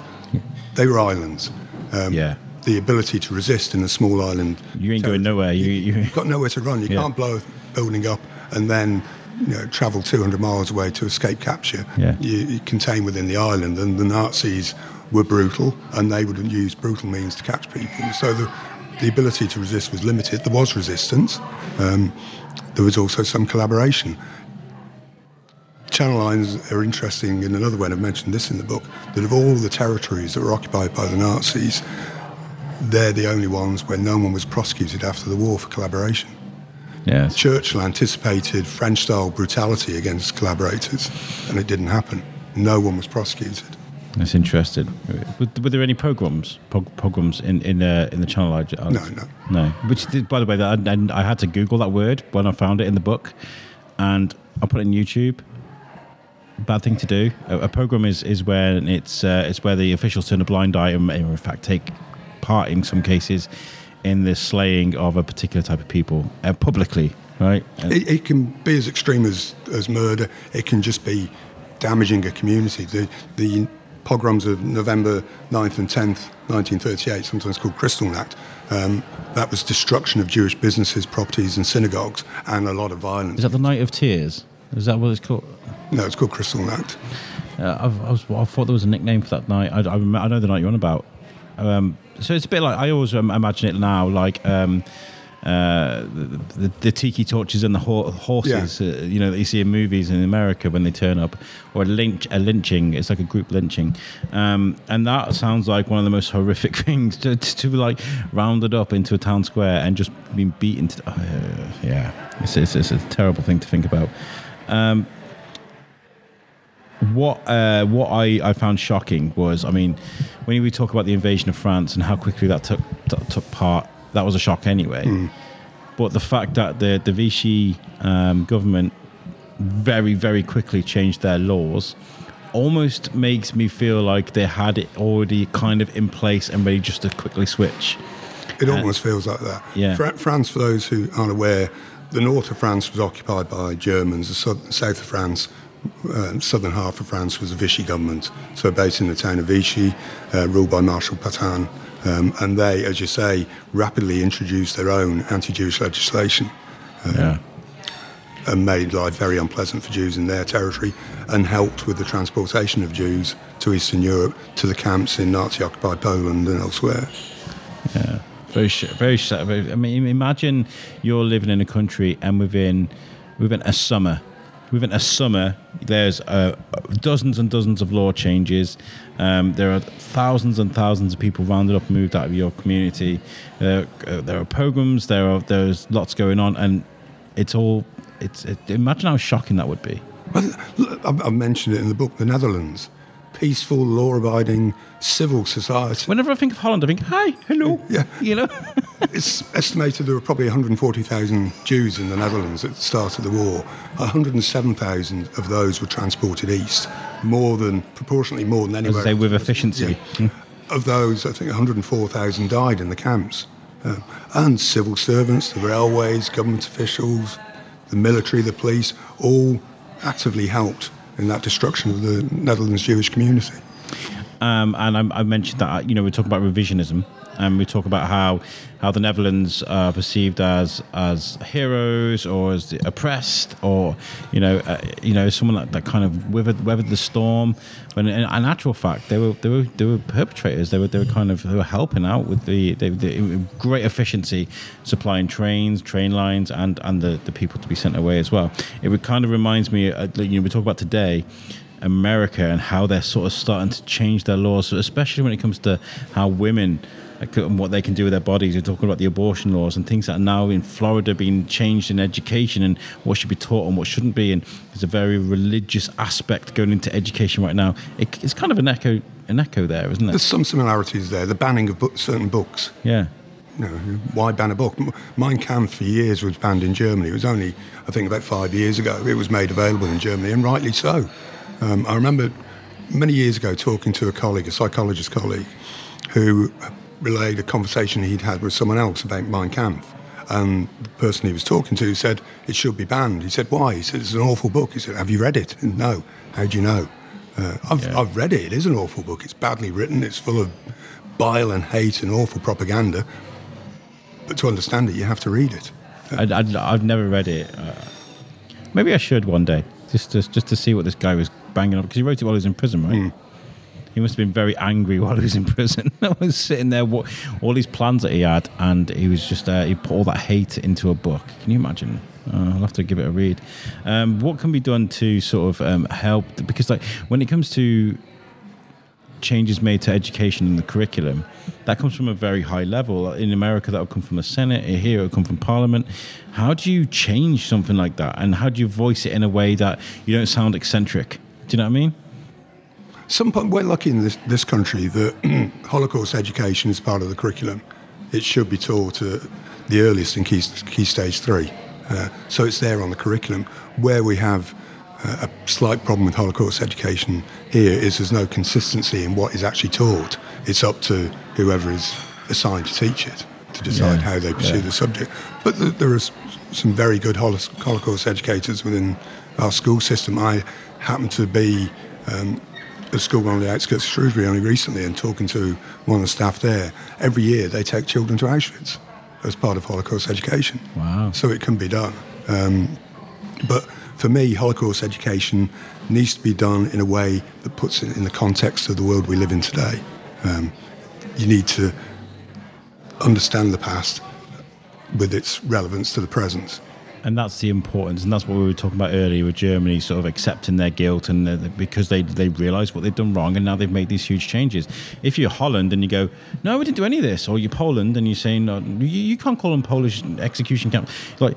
[SPEAKER 3] They were islands.
[SPEAKER 1] Um, yeah.
[SPEAKER 3] The ability to resist in a small island.
[SPEAKER 1] You ain't going nowhere. You,
[SPEAKER 3] you, have got nowhere to run. You yeah. can't blow a building up and then you know, travel 200 miles away to escape capture.
[SPEAKER 1] Yeah.
[SPEAKER 3] You, you contain within the island, and the Nazis were brutal, and they would use brutal means to catch people. So the, the ability to resist was limited. There was resistance. Um, there was also some collaboration. Channel Islands are interesting in another way, and I've mentioned this in the book, that of all the territories that were occupied by the Nazis, they're the only ones where no one was prosecuted after the war for collaboration.
[SPEAKER 1] Yes.
[SPEAKER 3] Churchill anticipated French style brutality against collaborators, and it didn't happen. No one was prosecuted.
[SPEAKER 1] That's interesting. Were, were there any pogroms, pog, pogroms in in, uh, in the Channel Islands?
[SPEAKER 3] No, no,
[SPEAKER 1] no. Which, by the way, that, and I had to Google that word when I found it in the book, and I put it in YouTube. Bad thing to do. A, a pogrom is is where it's uh, it's where the officials turn a blind eye and, in fact, take part in some cases in the slaying of a particular type of people uh, publicly. Right.
[SPEAKER 3] It, it can be as extreme as as murder. It can just be damaging a community. The the pogroms of November 9th and 10th, 1938, sometimes called Kristallnacht. Um, that was destruction of Jewish businesses, properties, and synagogues, and a lot of violence.
[SPEAKER 1] Is that the Night of Tears? Is that what it's called?
[SPEAKER 3] No, it's called Kristallnacht.
[SPEAKER 1] Uh, I, was, I thought there was a nickname for that night. I, I, I know the night you're on about. Um, so it's a bit like I always um, imagine it now, like um, uh, the, the, tiki torches and the ho- horses, yeah. uh, you know, that you see in movies in America when they turn up, or a lynch, a lynching. It's like a group lynching, um, and that sounds like one of the most horrific things to, to, to be like rounded up into a town square and just being beaten. To, uh, yeah, it's, it's, it's, a terrible thing to think about. Um, what uh, what I, I found shocking was, I mean, when we talk about the invasion of France and how quickly that took t- took part that was a shock anyway. Mm. But the fact that the the Vichy um, government very very quickly changed their laws almost makes me feel like they had it already kind of in place and ready just to quickly switch.
[SPEAKER 3] It almost feels like that.
[SPEAKER 1] Yeah.
[SPEAKER 3] Fr- France, for those who aren't aware, the north of France was occupied by Germans. The south, south of France, uh, southern half of France, was a Vichy government. So based in the town of Vichy, uh, ruled by Marshal Pétain. Um, and they, as you say, rapidly introduced their own anti-Jewish legislation.
[SPEAKER 1] Um, yeah.
[SPEAKER 3] And made life very unpleasant for Jews in their territory, and helped with the transportation of Jews to Eastern Europe to the camps in Nazi-occupied Poland and elsewhere.
[SPEAKER 1] Yeah, very, very. very I mean, imagine you're living in a country, and within within a summer, within a summer, there's uh, dozens and dozens of law changes. Um, there are thousands and thousands of people rounded up and moved out of your community. Uh, there are pogroms. There are there's lots going on, and it's all. It's it, imagine how shocking that would be.
[SPEAKER 3] Well, I mentioned it in the book, the Netherlands. Peaceful, law-abiding, civil society.
[SPEAKER 1] Whenever I think of Holland, I think, "Hi, hello."
[SPEAKER 3] Yeah,
[SPEAKER 1] you know.
[SPEAKER 3] it's estimated there were probably 140,000 Jews in the Netherlands at the start of the war. 107,000 of those were transported east, more than proportionately more than
[SPEAKER 1] As
[SPEAKER 3] anywhere.
[SPEAKER 1] I say, with efficiency.
[SPEAKER 3] Yeah. Of those, I think 104,000 died in the camps. Uh, and civil servants, the railways, government officials, the military, the police, all actively helped in that destruction of the Netherlands Jewish community.
[SPEAKER 1] Um, and I, I mentioned that you know we talk about revisionism, and we talk about how how the Netherlands are perceived as as heroes or as the oppressed, or you know uh, you know someone that, that kind of weathered, weathered the storm. When in, in actual fact, they were they were they were perpetrators. They were they were kind of they were helping out with the, the, the great efficiency, supplying trains, train lines, and and the, the people to be sent away as well. It kind of reminds me, uh, you know, we talk about today. America and how they're sort of starting to change their laws, especially when it comes to how women and what they can do with their bodies. You're talking about the abortion laws and things that are now in Florida being changed in education and what should be taught and what shouldn't be. And there's a very religious aspect going into education right now. It, it's kind of an echo, an echo there, isn't it?
[SPEAKER 3] There's some similarities there. The banning of book, certain books.
[SPEAKER 1] Yeah.
[SPEAKER 3] You know, why ban a book? Mein Kampf for years was banned in Germany. It was only, I think, about five years ago it was made available in Germany, and rightly so. Um, I remember many years ago talking to a colleague, a psychologist colleague, who relayed a conversation he'd had with someone else about Mein Kampf. And the person he was talking to said it should be banned. He said, Why? He said, It's an awful book. He said, Have you read it? And, no. How do you know? Uh, I've,
[SPEAKER 1] Yeah.
[SPEAKER 3] I've read it. It is an awful book. It's badly written. It's full of bile and hate and awful propaganda. But to understand it, you have to read it.
[SPEAKER 1] I, I, I've never read it. Uh, maybe I should one day, just to, just to see what this guy was banging on. because he wrote it while he was in prison, right? He must have been very angry while he was in prison. I was sitting there, what, all these plans that he had, and he was just uh, he put all that hate into a book. Can you imagine? Uh, I'll have to give it a read. Um, what can be done to sort of um, help? Because like when it comes to changes made to education and the curriculum, that comes from a very high level. In America, that will come from the Senate. Here, it will come from Parliament. How do you change something like that, and how do you voice it in a way that you don't sound eccentric? Do you know what I mean?
[SPEAKER 3] Some point, we're lucky in this, this country that Holocaust education is part of the curriculum. It should be taught at the earliest in Key, key Stage 3. Uh, so it's there on the curriculum. Where we have uh, a slight problem with Holocaust education here is there's no consistency in what is actually taught. It's up to whoever is assigned to teach it to decide
[SPEAKER 1] Yeah,
[SPEAKER 3] how they pursue
[SPEAKER 1] yeah.
[SPEAKER 3] the subject. But th- there are s- some very good Holo- Holocaust educators within our school system. I happen to be um, at school on the outskirts of Shrewsbury only recently and talking to one of the staff there. Every year they take children to Auschwitz as part of Holocaust education.
[SPEAKER 1] Wow.
[SPEAKER 3] So it can be done. Um, but for me, Holocaust education needs to be done in a way that puts it in the context of the world we live in today. Um, you need to understand the past with its relevance to the present.
[SPEAKER 1] And that's the importance, and that's what we were talking about earlier with Germany, sort of accepting their guilt, and uh, because they they realise what they've done wrong, and now they've made these huge changes. If you're Holland and you go, no, we didn't do any of this, or you're Poland and you're saying, no, you, you can't call them Polish execution camp, like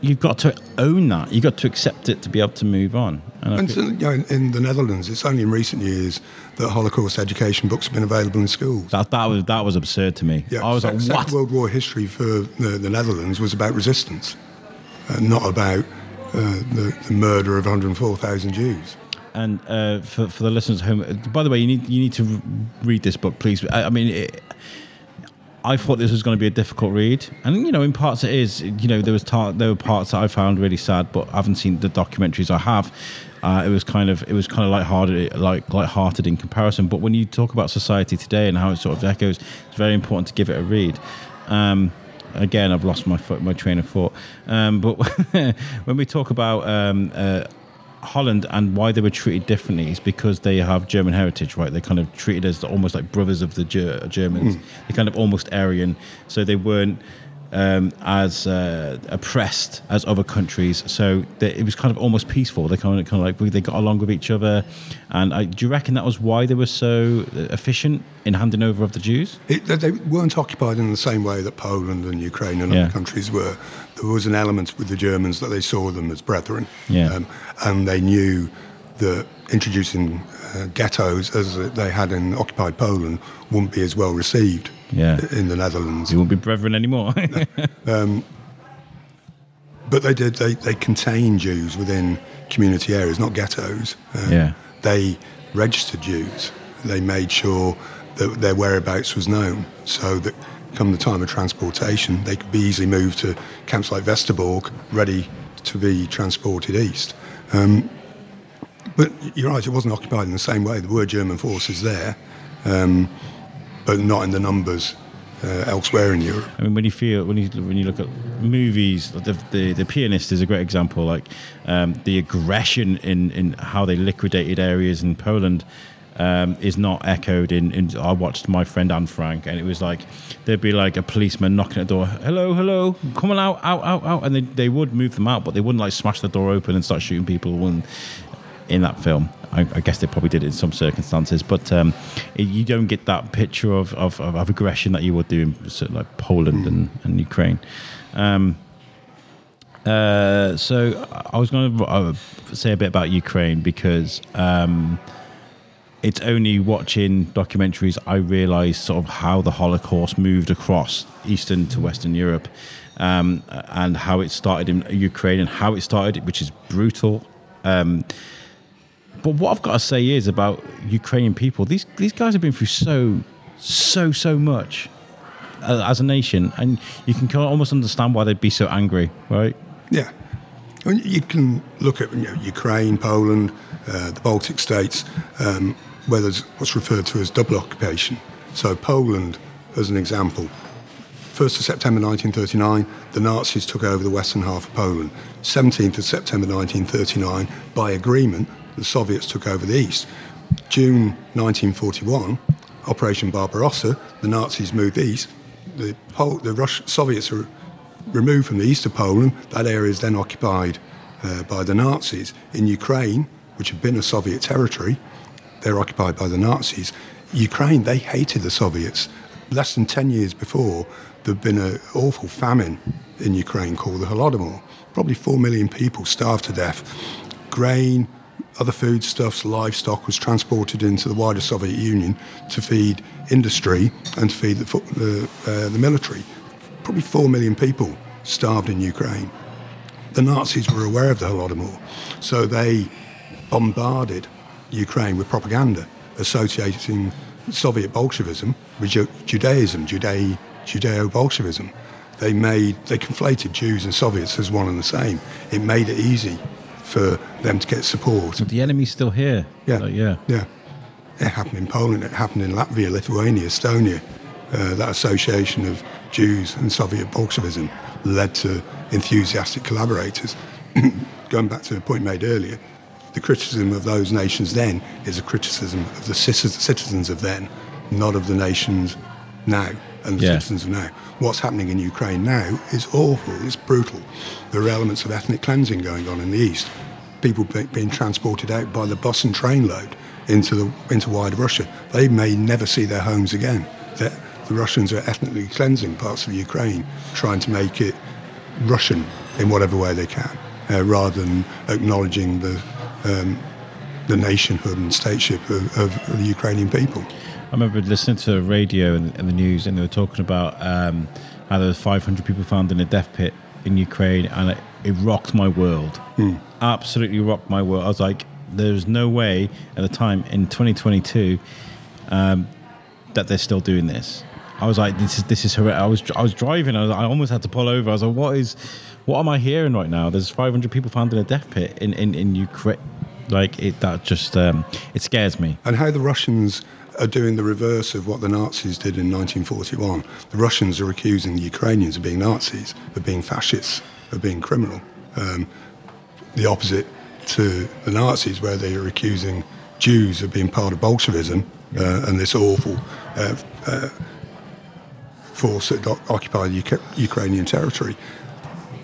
[SPEAKER 1] you've got to own that, you've got to accept it to be able to move on. And
[SPEAKER 3] And so, you know, in, in the Netherlands, it's only in recent years that Holocaust education books have been available in schools.
[SPEAKER 1] that that was that was absurd to me. I was
[SPEAKER 3] Se-
[SPEAKER 1] like,
[SPEAKER 3] Second
[SPEAKER 1] what?
[SPEAKER 3] World War history for the, the Netherlands was about resistance, uh, not about uh, the, the murder of 104,000 Jews.
[SPEAKER 1] And uh, for for the listeners at home, by the way, you need you need to read this book, please. I, I mean, it, I thought this was going to be a difficult read, and you know, in parts it is. You know, there was there were parts that I found really sad, but I haven't seen the documentaries. I have. Uh, it was kind of it was kind of light-hearted, like light-hearted in comparison. But when you talk about society today and how it sort of echoes, it's very important to give it a read. Um, again, I've lost my foot, my train of thought. Um, but when we talk about um, uh, Holland and why they were treated differently is because they have German heritage, right? They're kind of treated as almost like brothers of the Ger- Germans. They're kind of almost Aryan, so they weren't um, as uh, oppressed as other countries. So they, it was kind of almost peaceful. They kind of kind of like they got along with each other. And I, do you reckon that was why they were so uh, efficient in handing over of the Jews?
[SPEAKER 3] It, they- they weren't occupied in the same way that Poland and Ukraine and
[SPEAKER 1] Yeah.
[SPEAKER 3] other countries were. There was an element with the Germans that they saw them as brethren,
[SPEAKER 1] Yeah.
[SPEAKER 3] um, and they knew that introducing uh, ghettos as they had in occupied Poland wouldn't be as well received
[SPEAKER 1] Yeah.
[SPEAKER 3] in the Netherlands.
[SPEAKER 1] You won't be brethren anymore.
[SPEAKER 3] But they did. They, they contained Jews within community areas, not ghettos. Uh,
[SPEAKER 1] Yeah.
[SPEAKER 3] They registered Jews. They made sure that their whereabouts was known, so that come the time of transportation, they could be easily moved to camps like Westerbork, ready to be transported east. Um, but you're right. It wasn't occupied in the same way. There were German forces there, um, but not in the numbers uh, elsewhere in Europe.
[SPEAKER 1] I mean, when you feel when you when you look at movies, the the, the pianist is a great example. Like um, the aggression in in how they liquidated areas in Poland. Um, is not echoed in, in. I watched my friend Anne Frank, and it was like there'd be like a policeman knocking at the door. Hello, hello, come on out, out, out, out, and they, they would move them out, but they wouldn't like smash the door open and start shooting people. When in that film. I, I guess they probably did it in some circumstances, but um, it, you don't get that picture of, of, of, aggression that you would do in sort of like Poland and, and Ukraine. Um, uh, so I was going to uh, say a bit about Ukraine because um, it's only watching documentaries I realised sort of how the Holocaust moved across Eastern to Western Europe. Um, and how it started in Ukraine and how it started, which is brutal. Um, but what I've got to say is about Ukrainian people. These these guys have been through so so so much as a nation, and you can kind of almost understand why they'd be so angry, right?
[SPEAKER 3] Yeah. I mean, you can look at you know, Ukraine, Poland, uh, the Baltic states, um, where there's what's referred to as double occupation. So, Poland, as an example, 1st of September 1939, the Nazis took over the western half of Poland. 17th of September 1939, by agreement, the Soviets took over the east. June 1941, Operation Barbarossa, the Nazis moved east. The, Pol- the Rush- Soviets are removed from the east of Poland. That area is then occupied uh, by the Nazis. In Ukraine, which had been a Soviet territory, they're occupied by the Nazis. Ukraine, they hated the Soviets. Less than 10 years before, there'd been an awful famine in Ukraine called the Holodomor. Probably 4 million people starved to death. Grain, other foodstuffs, livestock was transported into the wider Soviet Union to feed industry and to feed the, the, uh, the military. Probably 4 million people starved in Ukraine. The Nazis were aware of the Holodomor, so they bombarded Ukraine with propaganda associating Soviet Bolshevism with Ju- Judaism, Judeo-Bolshevism. They made they conflated Jews and Soviets as one and the same. It made it easy for them to get support.
[SPEAKER 1] The enemy's still here.
[SPEAKER 3] Yeah,
[SPEAKER 1] Like, yeah.
[SPEAKER 3] yeah. It happened in Poland. It happened in Latvia, Lithuania, Estonia. Uh, that association of Jews and Soviet Bolshevism led to enthusiastic collaborators. Going back to the point made earlier, the criticism of those nations then is a criticism of the citizens of then, not of the nations now and the
[SPEAKER 1] Yeah.
[SPEAKER 3] citizens of now. What's happening in Ukraine now is awful. It's brutal. There are elements of ethnic cleansing going on in the east. People be, being transported out by the bus and train load into the into wider Russia. They may never see their homes again. The, the Russians are ethnically cleansing parts of Ukraine, trying to make it Russian in whatever way they can, uh, rather than acknowledging the um, the nationhood and stateship of, of the Ukrainian people.
[SPEAKER 1] I remember listening to the radio and, and the news, and they were talking about um, how there was 500 people found in a death pit in Ukraine, and it, it rocked my world. Absolutely rocked my world. I was like, there's no way at the time in 2022 um, that they're still doing this. I was like, this is this is horrendous. I was I was driving. I, was, I almost had to pull over. I was like, what is, what am I hearing right now? There's 500 people found in a death pit in in, in Ukraine. Like it, that just um, it scares me.
[SPEAKER 3] and how the Russians are doing the reverse of what the Nazis did in 1941. The Russians are accusing the Ukrainians of being Nazis, of being fascists, of being criminal. Um, the opposite to the Nazis, where they are accusing Jews of being part of Bolshevism uh, and this awful uh, uh, force that occupied Uk- Ukrainian territory.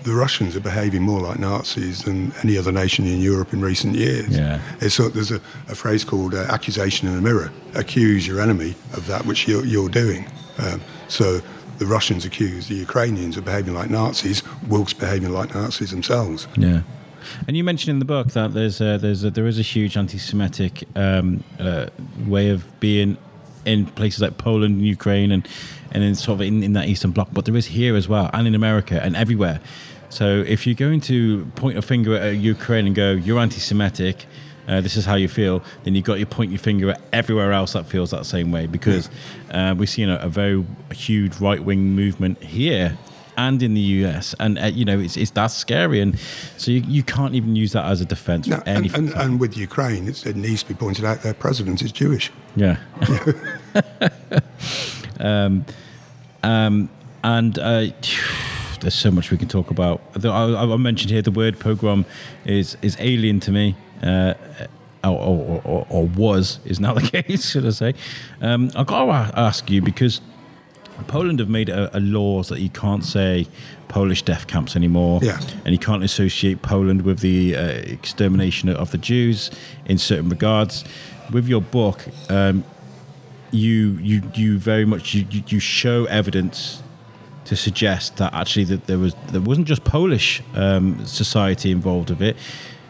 [SPEAKER 3] The Russians are behaving more like Nazis than any other nation in Europe in recent years.
[SPEAKER 1] Yeah.
[SPEAKER 3] It's sort there's a, a phrase called uh, accusation in a mirror. Accuse your enemy of that which you're, you're doing. Um, so the Russians accuse the Ukrainians of behaving like Nazis, whilst behaving like Nazis themselves.
[SPEAKER 1] Yeah. And you mentioned in the book that there's a, there's a, there is a huge anti-Semitic um, uh, way of being in places like Poland and Ukraine and and in sort of in, in that Eastern Bloc, but there is here as well, and in America and everywhere. So if you're going to point a finger at Ukraine and go, "You're anti-Semitic," uh, this is how you feel, then you've got to point your finger at everywhere else that feels that same way because uh, we've seen a, a very huge right wing movement here and in the US, and uh, you know it's, it's that's scary, and so you, you can't even use that as a defense
[SPEAKER 3] No,
[SPEAKER 1] for
[SPEAKER 3] and,
[SPEAKER 1] anything.
[SPEAKER 3] and, and with Ukraine, it's, it needs to be pointed out their president is Jewish.
[SPEAKER 1] yeah. um, um, and uh, there's so much we can talk about. I, I mentioned here the word pogrom is is alien to me. Uh, or, or, or, or was is now the case, should I say? Um, I've got to ask you because Poland have made a, a laws that you can't say Polish death camps anymore,
[SPEAKER 3] Yeah.
[SPEAKER 1] and you can't associate Poland with the uh, extermination of the Jews in certain regards. With your book, um, you you you very much you, you you show evidence to suggest that actually that there was there wasn't just Polish um, society involved with it.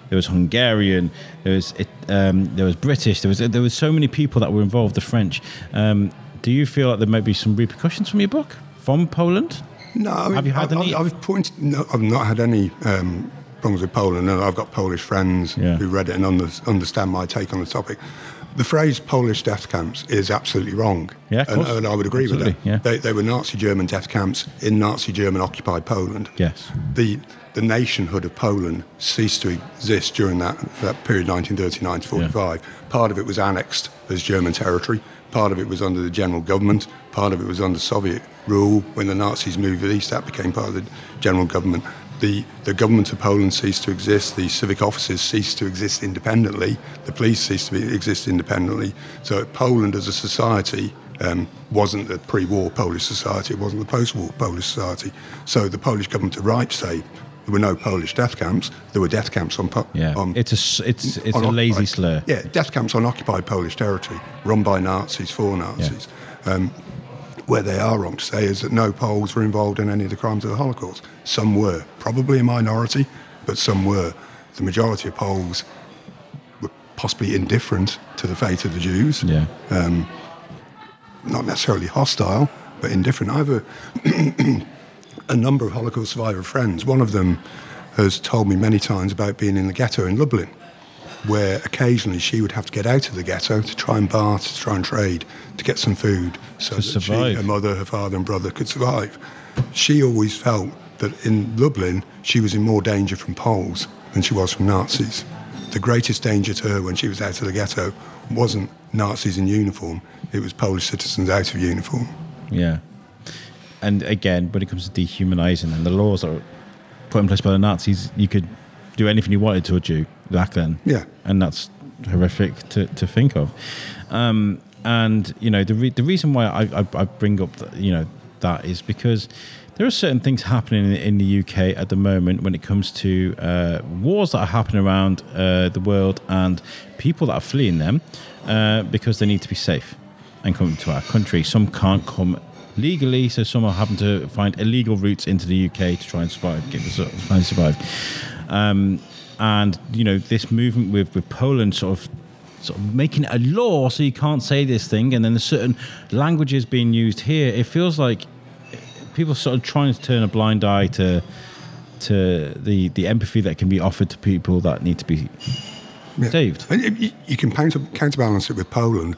[SPEAKER 1] There was Hungarian. There was it, um, there was British. There was there was so many people that were involved. The French. Um, do you feel like there might be some repercussions from your book from Poland?
[SPEAKER 3] No, I mean,
[SPEAKER 1] Have you had
[SPEAKER 3] I,
[SPEAKER 1] any-
[SPEAKER 3] I, I've pointed. No, I've not had any um, problems with Poland, and I've got Polish friends
[SPEAKER 1] Yeah.
[SPEAKER 3] who read it and under, understand my take on the topic. The phrase Polish death camps is absolutely wrong.
[SPEAKER 1] Yeah, of
[SPEAKER 3] and,
[SPEAKER 1] course.
[SPEAKER 3] and I would agree with
[SPEAKER 1] Absolutely,
[SPEAKER 3] that.
[SPEAKER 1] yeah.
[SPEAKER 3] They, they were Nazi German death camps in Nazi German occupied Poland.
[SPEAKER 1] Yes.
[SPEAKER 3] The the nationhood of Poland ceased to exist during that, that period, 1939 to 45. Part of it was annexed as German territory. Part of it was under the general government. Part of it was under Soviet rule. When the Nazis moved east, that became part of the general government. The, the government of Poland ceased to exist. The civic offices ceased to exist independently. The police ceased to be, exist independently. So Poland as a society um, wasn't the pre-war Polish society. It wasn't the post-war Polish society. So the Polish government are right say there were no Polish death camps. There were death camps on. Po-
[SPEAKER 1] Yeah.
[SPEAKER 3] on
[SPEAKER 1] it's a it's it's
[SPEAKER 3] on
[SPEAKER 1] a lazy
[SPEAKER 3] occupied-
[SPEAKER 1] slur.
[SPEAKER 3] Yeah, death camps on occupied Polish territory, run by Nazis for Nazis. Um, where they are wrong to say is that no Poles were involved in any of the crimes of the Holocaust. Some were, probably a minority, but some were. The majority of Poles were possibly indifferent to the fate of the Jews
[SPEAKER 1] Yeah.
[SPEAKER 3] Um, not necessarily hostile, but indifferent. I have a, a number of Holocaust survivor friends. One of them has told me many times about being in the ghetto in Lublin, where occasionally she would have to get out of the ghetto to try and barter, to try and trade, to get some food so
[SPEAKER 1] To
[SPEAKER 3] that she, her mother, her father, and brother could survive. She always felt that in Lublin she was in more danger from Poles than she was from Nazis. The greatest danger to her when she was out of the ghetto wasn't Nazis in uniform, it was Polish citizens out of uniform.
[SPEAKER 1] Yeah. And again, when it comes to dehumanizing and the laws that were put in place by the Nazis, you could do anything you wanted to a Jew back then.
[SPEAKER 3] Yeah.
[SPEAKER 1] And that's horrific to, to think of. Um, and, you know, the, re- the reason why I, I, I bring up, the, you know, that is because there are certain things happening in, in the UK at the moment when it comes to uh, wars that are happening around uh, the world and people that are fleeing them uh, because they need to be safe and come to our country. Some can't come legally, so some are having to find illegal routes into the UK to try and survive, get try and survive. Um, and you know, this movement with with Poland sort of sort of making it a law so you can't say this thing, and then there's certain languages being used here. It feels like people sort of trying to turn a blind eye to to the the empathy that can be offered to people that need to be
[SPEAKER 3] Yeah.
[SPEAKER 1] saved.
[SPEAKER 3] You- you, you can counter, counterbalance it with Poland.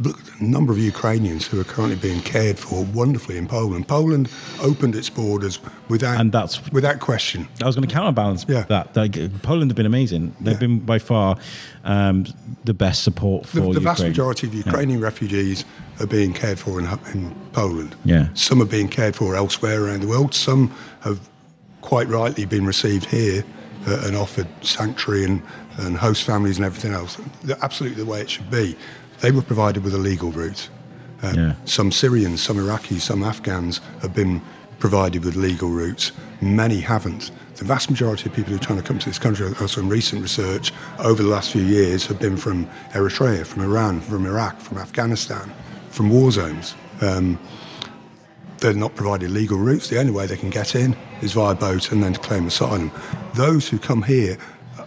[SPEAKER 3] Look at the number of Ukrainians who are currently being cared for wonderfully in Poland. Poland opened its borders without
[SPEAKER 1] And that's-
[SPEAKER 3] without question.
[SPEAKER 1] I was going to counterbalance
[SPEAKER 3] Yeah.
[SPEAKER 1] that. Like, Poland have been amazing. They've
[SPEAKER 3] Yeah.
[SPEAKER 1] been by far um, the best support for
[SPEAKER 3] The, the vast majority of Ukrainian refugees are being cared for in, in Poland.
[SPEAKER 1] Yeah.
[SPEAKER 3] Some are being cared for elsewhere around the world. Some have quite rightly been received here uh, and offered sanctuary and, and host families and everything else. They're absolutely the way it should be. They were provided with a legal route. Um,
[SPEAKER 1] Yeah.
[SPEAKER 3] Some Syrians, some Iraqis, some Afghans have been provided with legal routes. Many haven't. The vast majority of people who are trying to come to this country, also in recent research over the last few years, have been from Eritrea, from Iran, from Iraq, from Afghanistan, from war zones. Um, they're not provided legal routes. The only way they can get in is via boat and then to claim asylum. Those who come here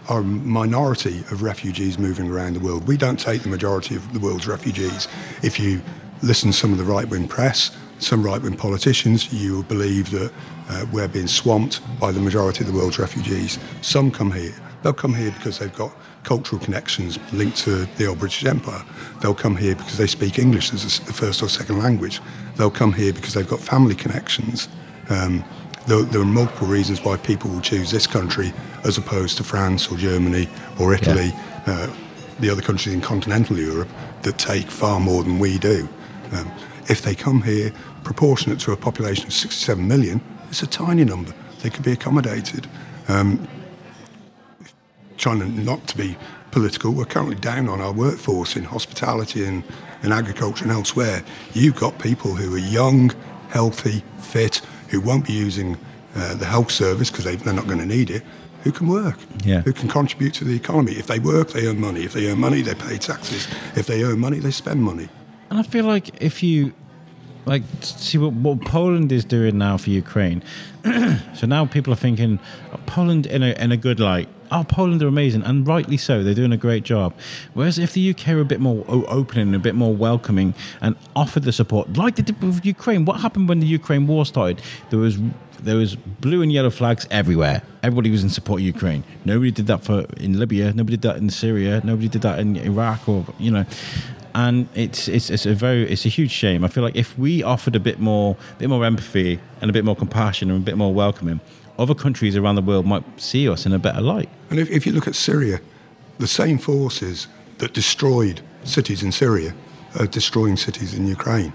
[SPEAKER 3] are a minority of refugees moving around the world. We don't take the majority of the world's refugees. If you listen to some of the right wing press, some right wing politicians, you will believe that uh, we're being swamped by the majority of the world's refugees. Some come here. They'll come here because they've got cultural connections linked to the old British Empire. They'll come here because they speak English as a first or second language. They'll come here because they've got family connections. Um, there, there, are multiple reasons why people will choose this country as opposed to France or Germany or Italy, yeah. uh, the other countries in continental Europe that take far more than we do. Um, if they come here proportionate to a population of 67 million, it's a tiny number. They could be accommodated. Um, trying not to be political, we're currently down on our workforce in hospitality and in agriculture and elsewhere. You've got people who are young, healthy, fit, who won't be using uh, the health service because they, they're not going to need it, who can work,
[SPEAKER 1] yeah.
[SPEAKER 3] who can contribute to the economy. If they work, they earn money. If they earn money, they pay taxes. If they earn money, they spend money.
[SPEAKER 1] And I feel like if you like see what, what Poland is doing now for Ukraine. so now people are thinking oh, Poland in a in a good light. Oh, Poland are amazing, and rightly so. They're doing a great job. Whereas if the UK were a bit more open and a bit more welcoming and offered the support, like they did with Ukraine, what happened when the Ukraine war started? There was there was blue and yellow flags everywhere. Everybody was in support of Ukraine. Nobody did that for in Libya. Nobody did that in Syria. Nobody did that in Iraq or you know and it's it's it's a very it's a huge shame. I feel like if we offered a bit more a bit more empathy and a bit more compassion and a bit more welcoming, other countries around the world might see us in a better light.
[SPEAKER 3] And if, if you look at Syria, the same forces that destroyed cities in Syria are destroying cities in Ukraine.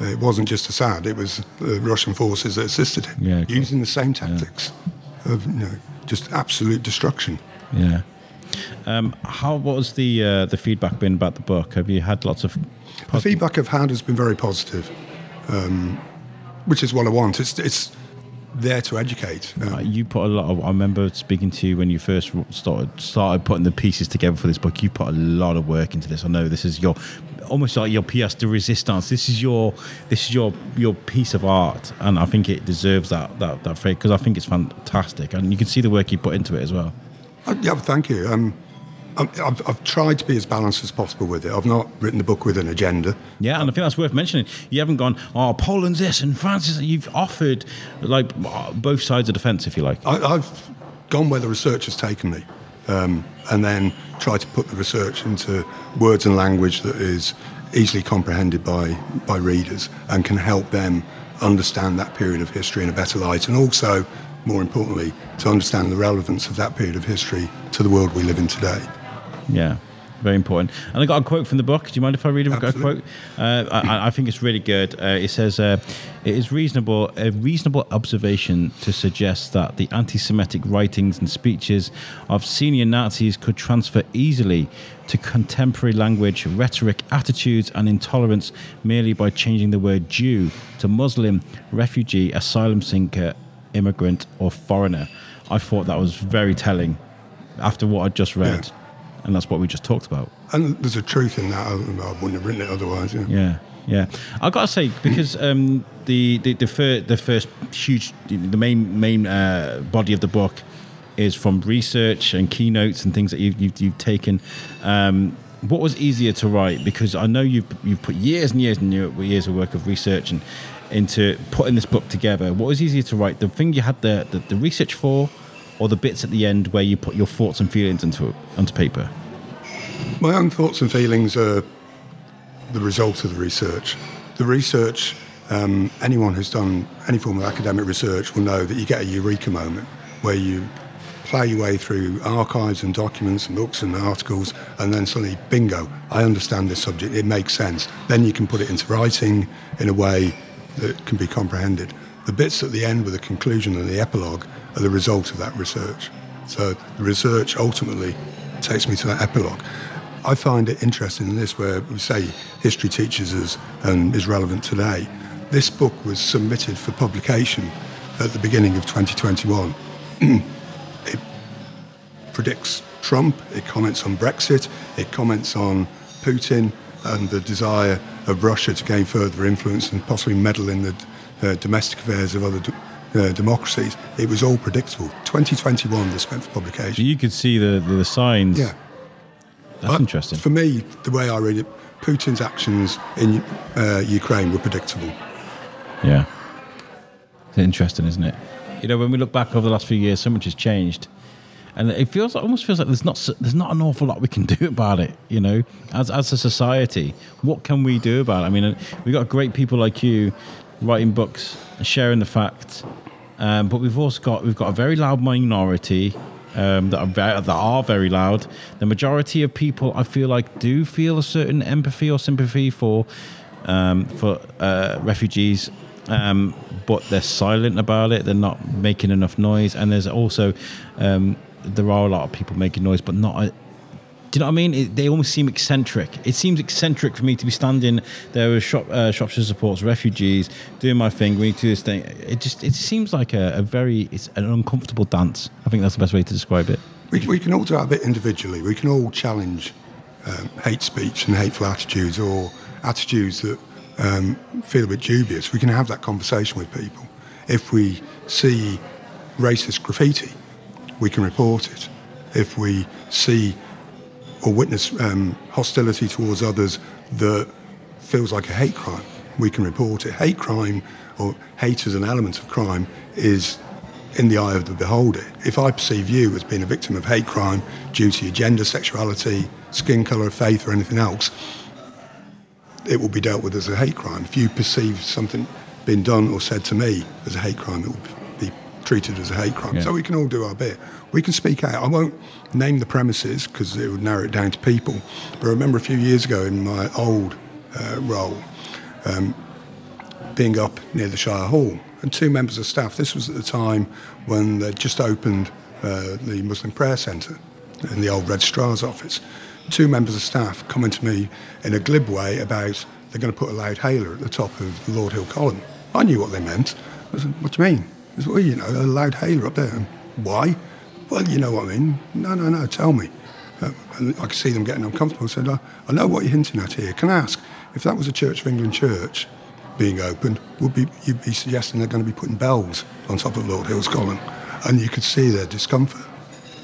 [SPEAKER 3] It wasn't just Assad; it was the Russian forces that assisted him,
[SPEAKER 1] yeah,
[SPEAKER 3] using the same tactics yeah. of you know, just absolute destruction.
[SPEAKER 1] Yeah. Um, how what was the uh, the feedback been about the book? Have you had lots of
[SPEAKER 3] the feedback I've had has been very positive, um, which is what I want. It's it's there to educate.
[SPEAKER 1] Um, uh, you put a lot of. I remember speaking to you when you first started started putting the pieces together for this book. You put a lot of work into this. I know this is your almost like your pièce de résistance. This is your this is your your piece of art, and I think it deserves that that that because I think it's fantastic, and you can see the work you put into it as well.
[SPEAKER 3] Uh, yeah, thank you. Um, I've, I've, tried to be as balanced as possible with it. I've not written the book with an agenda.
[SPEAKER 1] Yeah, and I think that's worth mentioning. You haven't gone, oh, Poland's this and France is. You've offered like both sides of the fence, if you like.
[SPEAKER 3] I, have gone where the research has taken me, um, and then tried to put the research into words and language that is easily comprehended by by readers and can help them understand that period of history in a better light, and also more importantly, to understand the relevance of that period of history to the world we live in today.
[SPEAKER 1] Yeah, very important. And I got a quote from the book. Do you mind if I read a, a quote? Uh, I, I, think it's really good. Uh, it says, uh, "It is reasonable a reasonable observation to suggest that the anti-Semitic writings and speeches of senior Nazis could transfer easily to contemporary language, rhetoric, attitudes, and intolerance merely by changing the word Jew to Muslim, refugee, asylum seeker, immigrant or foreigner. I thought that was very telling after what I'd just read. Yeah. And that's what we just talked about.
[SPEAKER 3] And there's a truth in that. I wouldn't have written it otherwise. Yeah.
[SPEAKER 1] Yeah. Yeah, I gotta say because um, the the the, fir- the, first huge the main main uh, body of the book is from research and keynotes and things that you've you've, you've taken. Um, what was easier to write? Because I know you've you've put years and years and years of work of research and into putting this book together? What was easier to write? The thing you had the, the, the research for, or the bits at the end where you put your thoughts and feelings into onto paper?
[SPEAKER 3] My own thoughts and feelings are the result of the research. The research, um, anyone who's done any form of academic research will know that you get a eureka moment where you play your way through archives and documents and books and articles, and then suddenly, bingo, I understand this subject, it makes sense. Then you can put it into writing in a way that can be comprehended. The bits at the end with the conclusion and the epilogue are the result of that research. So the research ultimately takes me to that epilogue. I find it interesting in this where we say history teaches us and is relevant today. This book was submitted for publication at the beginning of 2021. it predicts Trump, it comments on Brexit, it comments on Putin and the desire of Russia to gain further influence and possibly meddle in the uh, domestic affairs of other uh, democracies, it was all predictable. 2021, the spent for publication.
[SPEAKER 1] you could see the the, signs.
[SPEAKER 3] Yeah.
[SPEAKER 1] That's interesting.
[SPEAKER 3] For me, the way I read it, Putin's actions in uh, Ukraine were predictable.
[SPEAKER 1] Yeah. It's interesting, isn't it? You know, when we look back over the last few years, so much has changed, and it feels almost feels like there's not there's not an awful lot we can do about it. You know, as as a society, what can we do about it? I mean, we've got great people like you writing books, and sharing the facts, um, but we've also got we've got a very loud minority. Um, that are very, that are very loud. The majority of people, I feel like, do feel a certain empathy or sympathy for um, for uh, refugees, um, but they're silent about it. They're not making enough noise, and there's also um, there are a lot of people making noise, but not. A, do you know what I mean? It, they almost seem eccentric. It seems eccentric for me to be standing there with shop, uh, Shropshire supports refugees, doing my thing, we need to do this thing. It just it seems like a, a very it's an uncomfortable dance. I think that's the best way to describe it.
[SPEAKER 3] We, we can all do our bit individually. We can all challenge um, hate speech and hateful attitudes or attitudes that um, feel a bit dubious. We can have that conversation with people. If we see racist graffiti, we can report it. If we see or witness um, hostility towards others that feels like a hate crime, we can report it. Hate crime or hate as an element of crime is in the eye of the beholder. If I perceive you as being a victim of hate crime due to your gender, sexuality, skin colour, faith, or anything else, it will be dealt with as a hate crime. If you perceive something being done or said to me as a hate crime, it will be treated as a hate crime.
[SPEAKER 1] Yeah.
[SPEAKER 3] So we can all do our bit. We can speak out. I won't name the premises because it would narrow it down to people. But I remember a few years ago in my old uh, role, um, being up near the Shire Hall, and two members of staff. This was at the time when they'd just opened uh, the Muslim Prayer Centre in the old Registrar's office. Two members of staff coming to me in a glib way about they're going to put a loud hailer at the top of the Lord Hill column. I knew what they meant. I said, "What do you mean?" I said, "Well, you know, a loud hailer up there." Why? Well, you know what I mean. No, no, no. Tell me. Uh, and I could see them getting uncomfortable. I said, I, I know what you're hinting at here. Can I ask if that was a Church of England church being opened? Would be you'd be suggesting they're going to be putting bells on top of Lord Hill's column? And you could see their discomfort.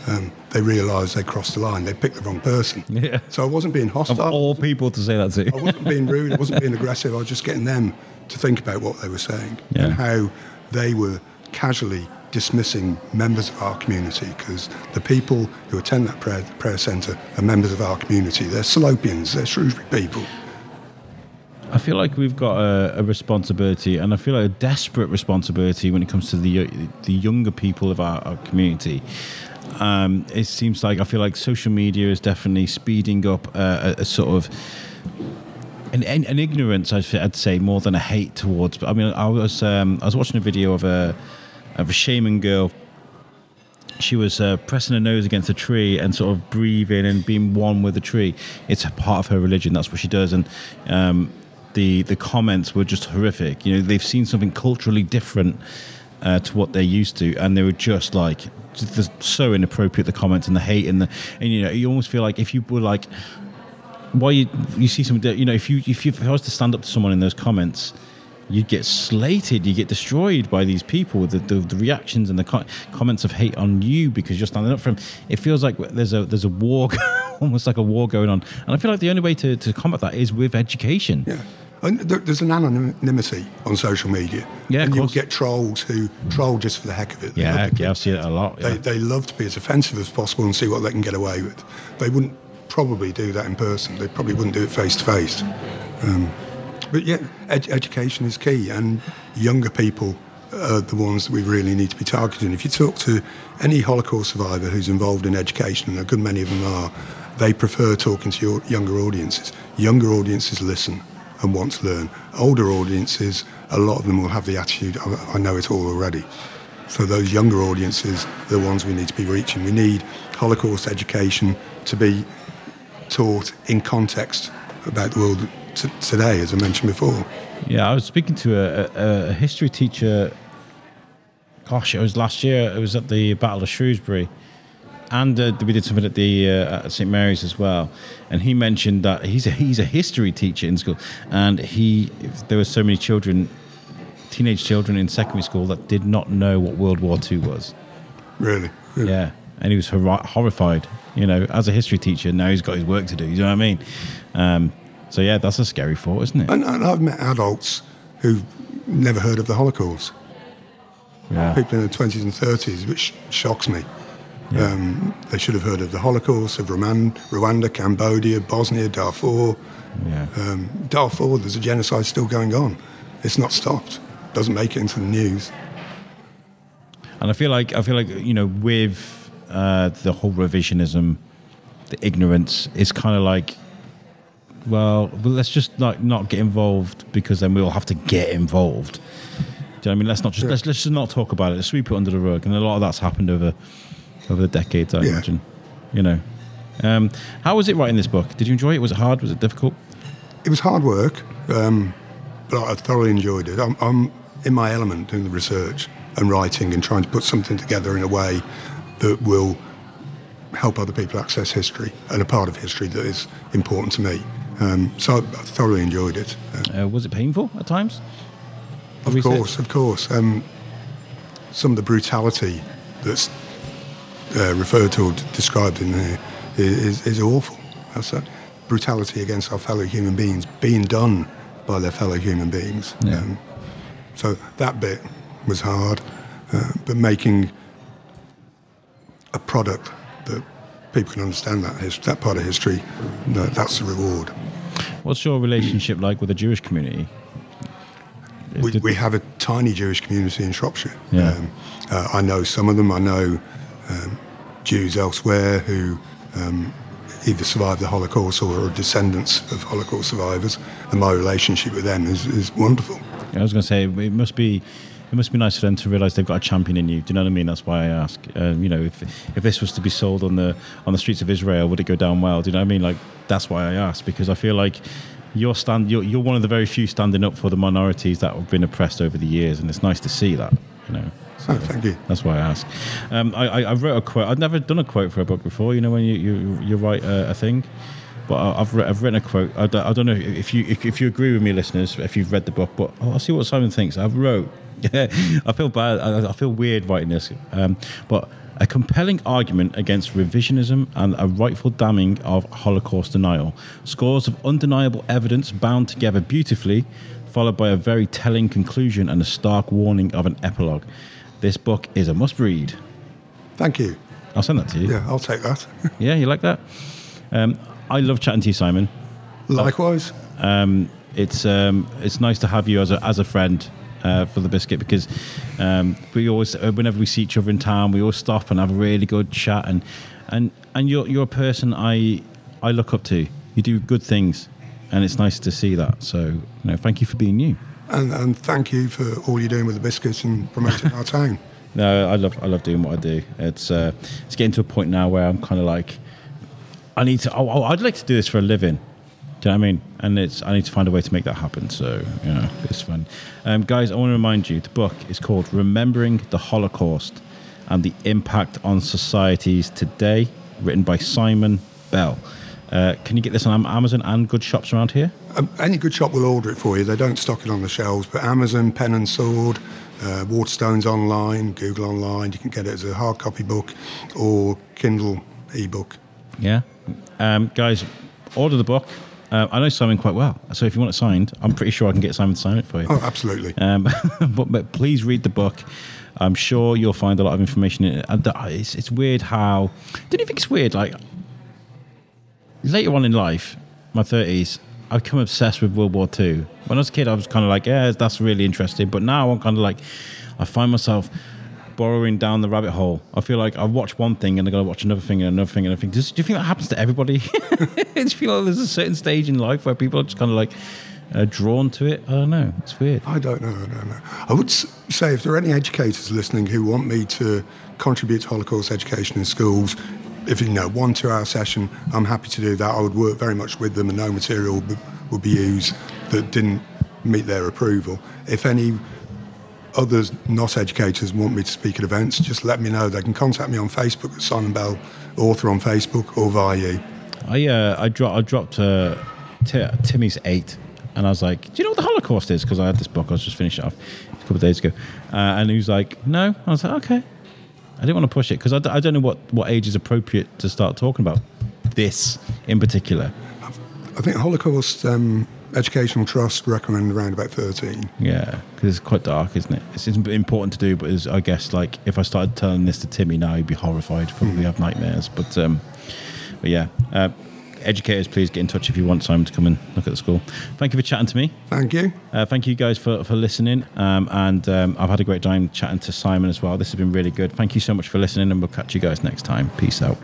[SPEAKER 3] Um, they realised they crossed the line. They picked the wrong person.
[SPEAKER 1] Yeah.
[SPEAKER 3] So I wasn't being hostile.
[SPEAKER 1] Of all people to say that to.
[SPEAKER 3] I wasn't being rude. I wasn't being aggressive. I was just getting them to think about what they were saying
[SPEAKER 1] Yeah.
[SPEAKER 3] and how they were casually dismissing members of our community because the people who attend that prayer, prayer centre are members of our community. They're Salopians, they're Shrewsbury people.
[SPEAKER 1] I feel like we've got a, a responsibility, and I feel like a desperate responsibility when it comes to the the younger people of our, our community. Um, it seems like I feel like social media is definitely speeding up uh, a, a sort of an, an, an ignorance, I'd, I'd say, more than a hate towards. I mean, I was um, I was watching a video of a of a shaman girl she was uh, pressing her nose against a tree and sort of breathing and being one with the tree. It's a part of her religion. That's what she does. And um, the the comments were just horrific. You know, they've seen something culturally different uh, to what they're used to, and they were just like just so inappropriate. The comments and the hate and the and you know, you almost feel like if you were like, why you you see some you know if you if you if I was to stand up to someone in those comments you get slated, you get destroyed by these people. The, the, the reactions and the co- comments of hate on you because you're standing up for them. It feels like there's a there's a war, almost like a war going on. And I feel like the only way to, to combat that is with education.
[SPEAKER 3] Yeah. And there, there's an anonymity on social media.
[SPEAKER 1] Yeah, of
[SPEAKER 3] and you'll get trolls who troll just for the heck of it. They
[SPEAKER 1] Yeah, yeah, I've seen it a lot.
[SPEAKER 3] They, they love to be as offensive as possible and see what they can get away with. They wouldn't probably do that in person. They probably wouldn't do it face to face. Um, But yeah, ed- education is key, and younger people are the ones that we really need to be targeting. If you talk to any Holocaust survivor who's involved in education, and a good many of them are, they prefer talking to your younger audiences. Younger audiences listen and want to learn. Older audiences, a lot of them will have the attitude, I, I know it all already. So those younger audiences are the ones we need to be reaching. We need Holocaust education to be taught in context about the world t- today, as I mentioned before.
[SPEAKER 1] Yeah, I was speaking to a, a, history teacher. Gosh, it was last year. It was at the Battle of Shrewsbury, and uh, we did something at the uh, at St Mary's as well. And he mentioned that he's a he's a history teacher in school, and he there were so many children teenage children in secondary school that did not know what World War II was.
[SPEAKER 3] Really.
[SPEAKER 1] Yeah, and he was hor- horrified. You know, as a history teacher, now he's got his work to do. You know what I mean? Um, so yeah, that's a scary thought, isn't it?
[SPEAKER 3] And, and I've met adults who've never heard of the Holocaust.
[SPEAKER 1] Yeah.
[SPEAKER 3] People in their 20s and 30s, which shocks me. Um, they should have heard of the Holocaust, of Rwanda, Rwanda Cambodia, Bosnia, Darfur.
[SPEAKER 1] Yeah.
[SPEAKER 3] Um, Darfur, there's a genocide still going on. It's not stopped. Doesn't make it into the news.
[SPEAKER 1] And I feel like I feel like you know with uh, the whole revisionism, the ignorance, it's kind of like, well, well, let's just not not get involved because then we'll have to get involved. Do you know what I mean? Let's not just
[SPEAKER 3] Yeah.
[SPEAKER 1] let's let's just not talk about it. Let's sweep it under the rug, and a lot of that's happened over over the decades. I
[SPEAKER 3] Yeah.
[SPEAKER 1] imagine. You know, um, how was it writing this book? Did you enjoy it? Was it hard? Was it difficult?
[SPEAKER 3] It was hard work, um, but I thoroughly enjoyed it. I'm, I'm in my element doing the research and writing and trying to put something together in a way that will help other people access history and a part of history that is important to me. Um, so I, I thoroughly enjoyed it. Uh,
[SPEAKER 1] Uh, was it painful at times?
[SPEAKER 3] of
[SPEAKER 1] research?
[SPEAKER 3] course, of course. Um, some of the brutality that's uh, referred to or d- described in there is, is awful. That's a brutality against our fellow human beings being done by their fellow human beings. Um, so that bit was hard, uh, but making a product that people can understand that his, that part of history, that, that's the reward.
[SPEAKER 1] What's your relationship like with the Jewish community?
[SPEAKER 3] We, we have a tiny Jewish community in Shropshire.
[SPEAKER 1] Yeah.
[SPEAKER 3] Um, uh, I know some of them. I know um, Jews elsewhere who um, either survived the Holocaust or are descendants of Holocaust survivors, and my relationship with them is, is wonderful.
[SPEAKER 1] I was going to say it must be it must be nice for them to realise they've got a champion in you. Do you know what I mean? That's why I ask. Um, you know, if if this was to be sold on the on the streets of Israel, would it go down well? Do you know what I mean? Like that's why I ask because I feel like you're stand you're, you're one of the very few standing up for the minorities that have been oppressed over the years, and it's nice to see that. You know. So
[SPEAKER 3] Oh, thank you.
[SPEAKER 1] That's why I ask. Um, I, I, I wrote a quote. I've never done a quote for a book before. You know, when you you, you write a, a thing. But I- I've, re- I've written a quote. I don't, I don't know if you if, if you agree with me, listeners, if you've read the book. But I'll see what Simon thinks. I've wrote. I feel bad. I, I feel weird writing this. Um, but a compelling argument against revisionism and a rightful damning of Holocaust denial. Scores of undeniable evidence bound together beautifully, followed by a very telling conclusion and a stark warning of an epilogue. This book is a must read.
[SPEAKER 3] Thank you.
[SPEAKER 1] I'll send that to you.
[SPEAKER 3] Yeah, I'll take that.
[SPEAKER 1] Yeah, you like that? Um, I love chatting to you, Simon.
[SPEAKER 3] Likewise.
[SPEAKER 1] Um, it's um, it's nice to have you as a as a friend uh, for the biscuit because um, we always uh, whenever we see each other in town, we always stop and have a really good chat and and and you're you're a person I I look up to. You do good things, and it's nice to see that. So you know, thank you for being you.
[SPEAKER 3] And, and thank you for all you're doing with the biscuits and promoting our town.
[SPEAKER 1] No, I love I love doing what I do. It's uh, it's getting to a point now where I'm kind of like, I need to. Oh, oh, I'd like to do this for a living. Do you know what I mean? And it's I need to find a way to make that happen. So you know, it's fun. Um, guys, I want to remind you the book is called "Remembering the Holocaust and the Impact on Societies Today," written by Simon Bell. Uh, can you get this on Amazon and good shops around here?
[SPEAKER 3] Um, any good shop will order it for you. They don't stock it on the shelves, but Amazon, Pen and Sword, uh, Waterstones online, Google online. You can get it as a hard copy book or Kindle ebook.
[SPEAKER 1] Yeah. Um, guys, order the book. Uh, I know Simon quite well, so if you want it signed, I'm pretty sure I can get Simon to sign it for you.
[SPEAKER 3] Oh, absolutely.
[SPEAKER 1] Um, but, but please read the book. I'm sure you'll find a lot of information in it. It's, it's weird how. Don't you think it's weird? Like later on in life, my 30s, I've become obsessed with World War II. When I was a kid, I was kind of like, yeah, that's really interesting. But now I'm kind of like, I find myself borrowing down the rabbit hole. I feel like I watch one thing and I've got to watch another thing and another thing and another thing. Does, do you think that happens to everybody? do you feel like there's a certain stage in life where people are just kind of like uh, drawn to it? I don't know. It's weird.
[SPEAKER 3] I don't know. I don't know. I would say if there are any educators listening who want me to contribute to Holocaust education in schools, if you know one two-hour session, I'm happy to do that. I would work very much with them, and no material would be used that didn't meet their approval. If any others, not educators, want me to speak at events, just let me know. They can contact me on Facebook at Simon Bell, author on Facebook, or via you.
[SPEAKER 1] I uh, I, dro- I dropped uh, T- Timmy's eight, and I was like, "Do you know what the Holocaust is?" Because I had this book, I was just finishing it off. A couple of days ago, uh, and he was like, "No." I was like, "Okay." I didn't want to push it because I, d- I don't know what what age is appropriate to start talking about this in particular.
[SPEAKER 3] I think Holocaust um, Educational Trust recommend around about 13.
[SPEAKER 1] Yeah, because it's quite dark, isn't it? It's, important to do, but I guess like if I started telling this to Timmy now, he'd be horrified, probably have nightmares. But um, but yeah, uh, educators, please get in touch if you want Simon to come and look at the school. Thank you for chatting to me.
[SPEAKER 3] Thank you.
[SPEAKER 1] Uh, thank you guys for, for listening. Um, and um, I've had a great time chatting to Simon as well. This has been really good. Thank you so much for listening, and we'll catch you guys next time. Peace out.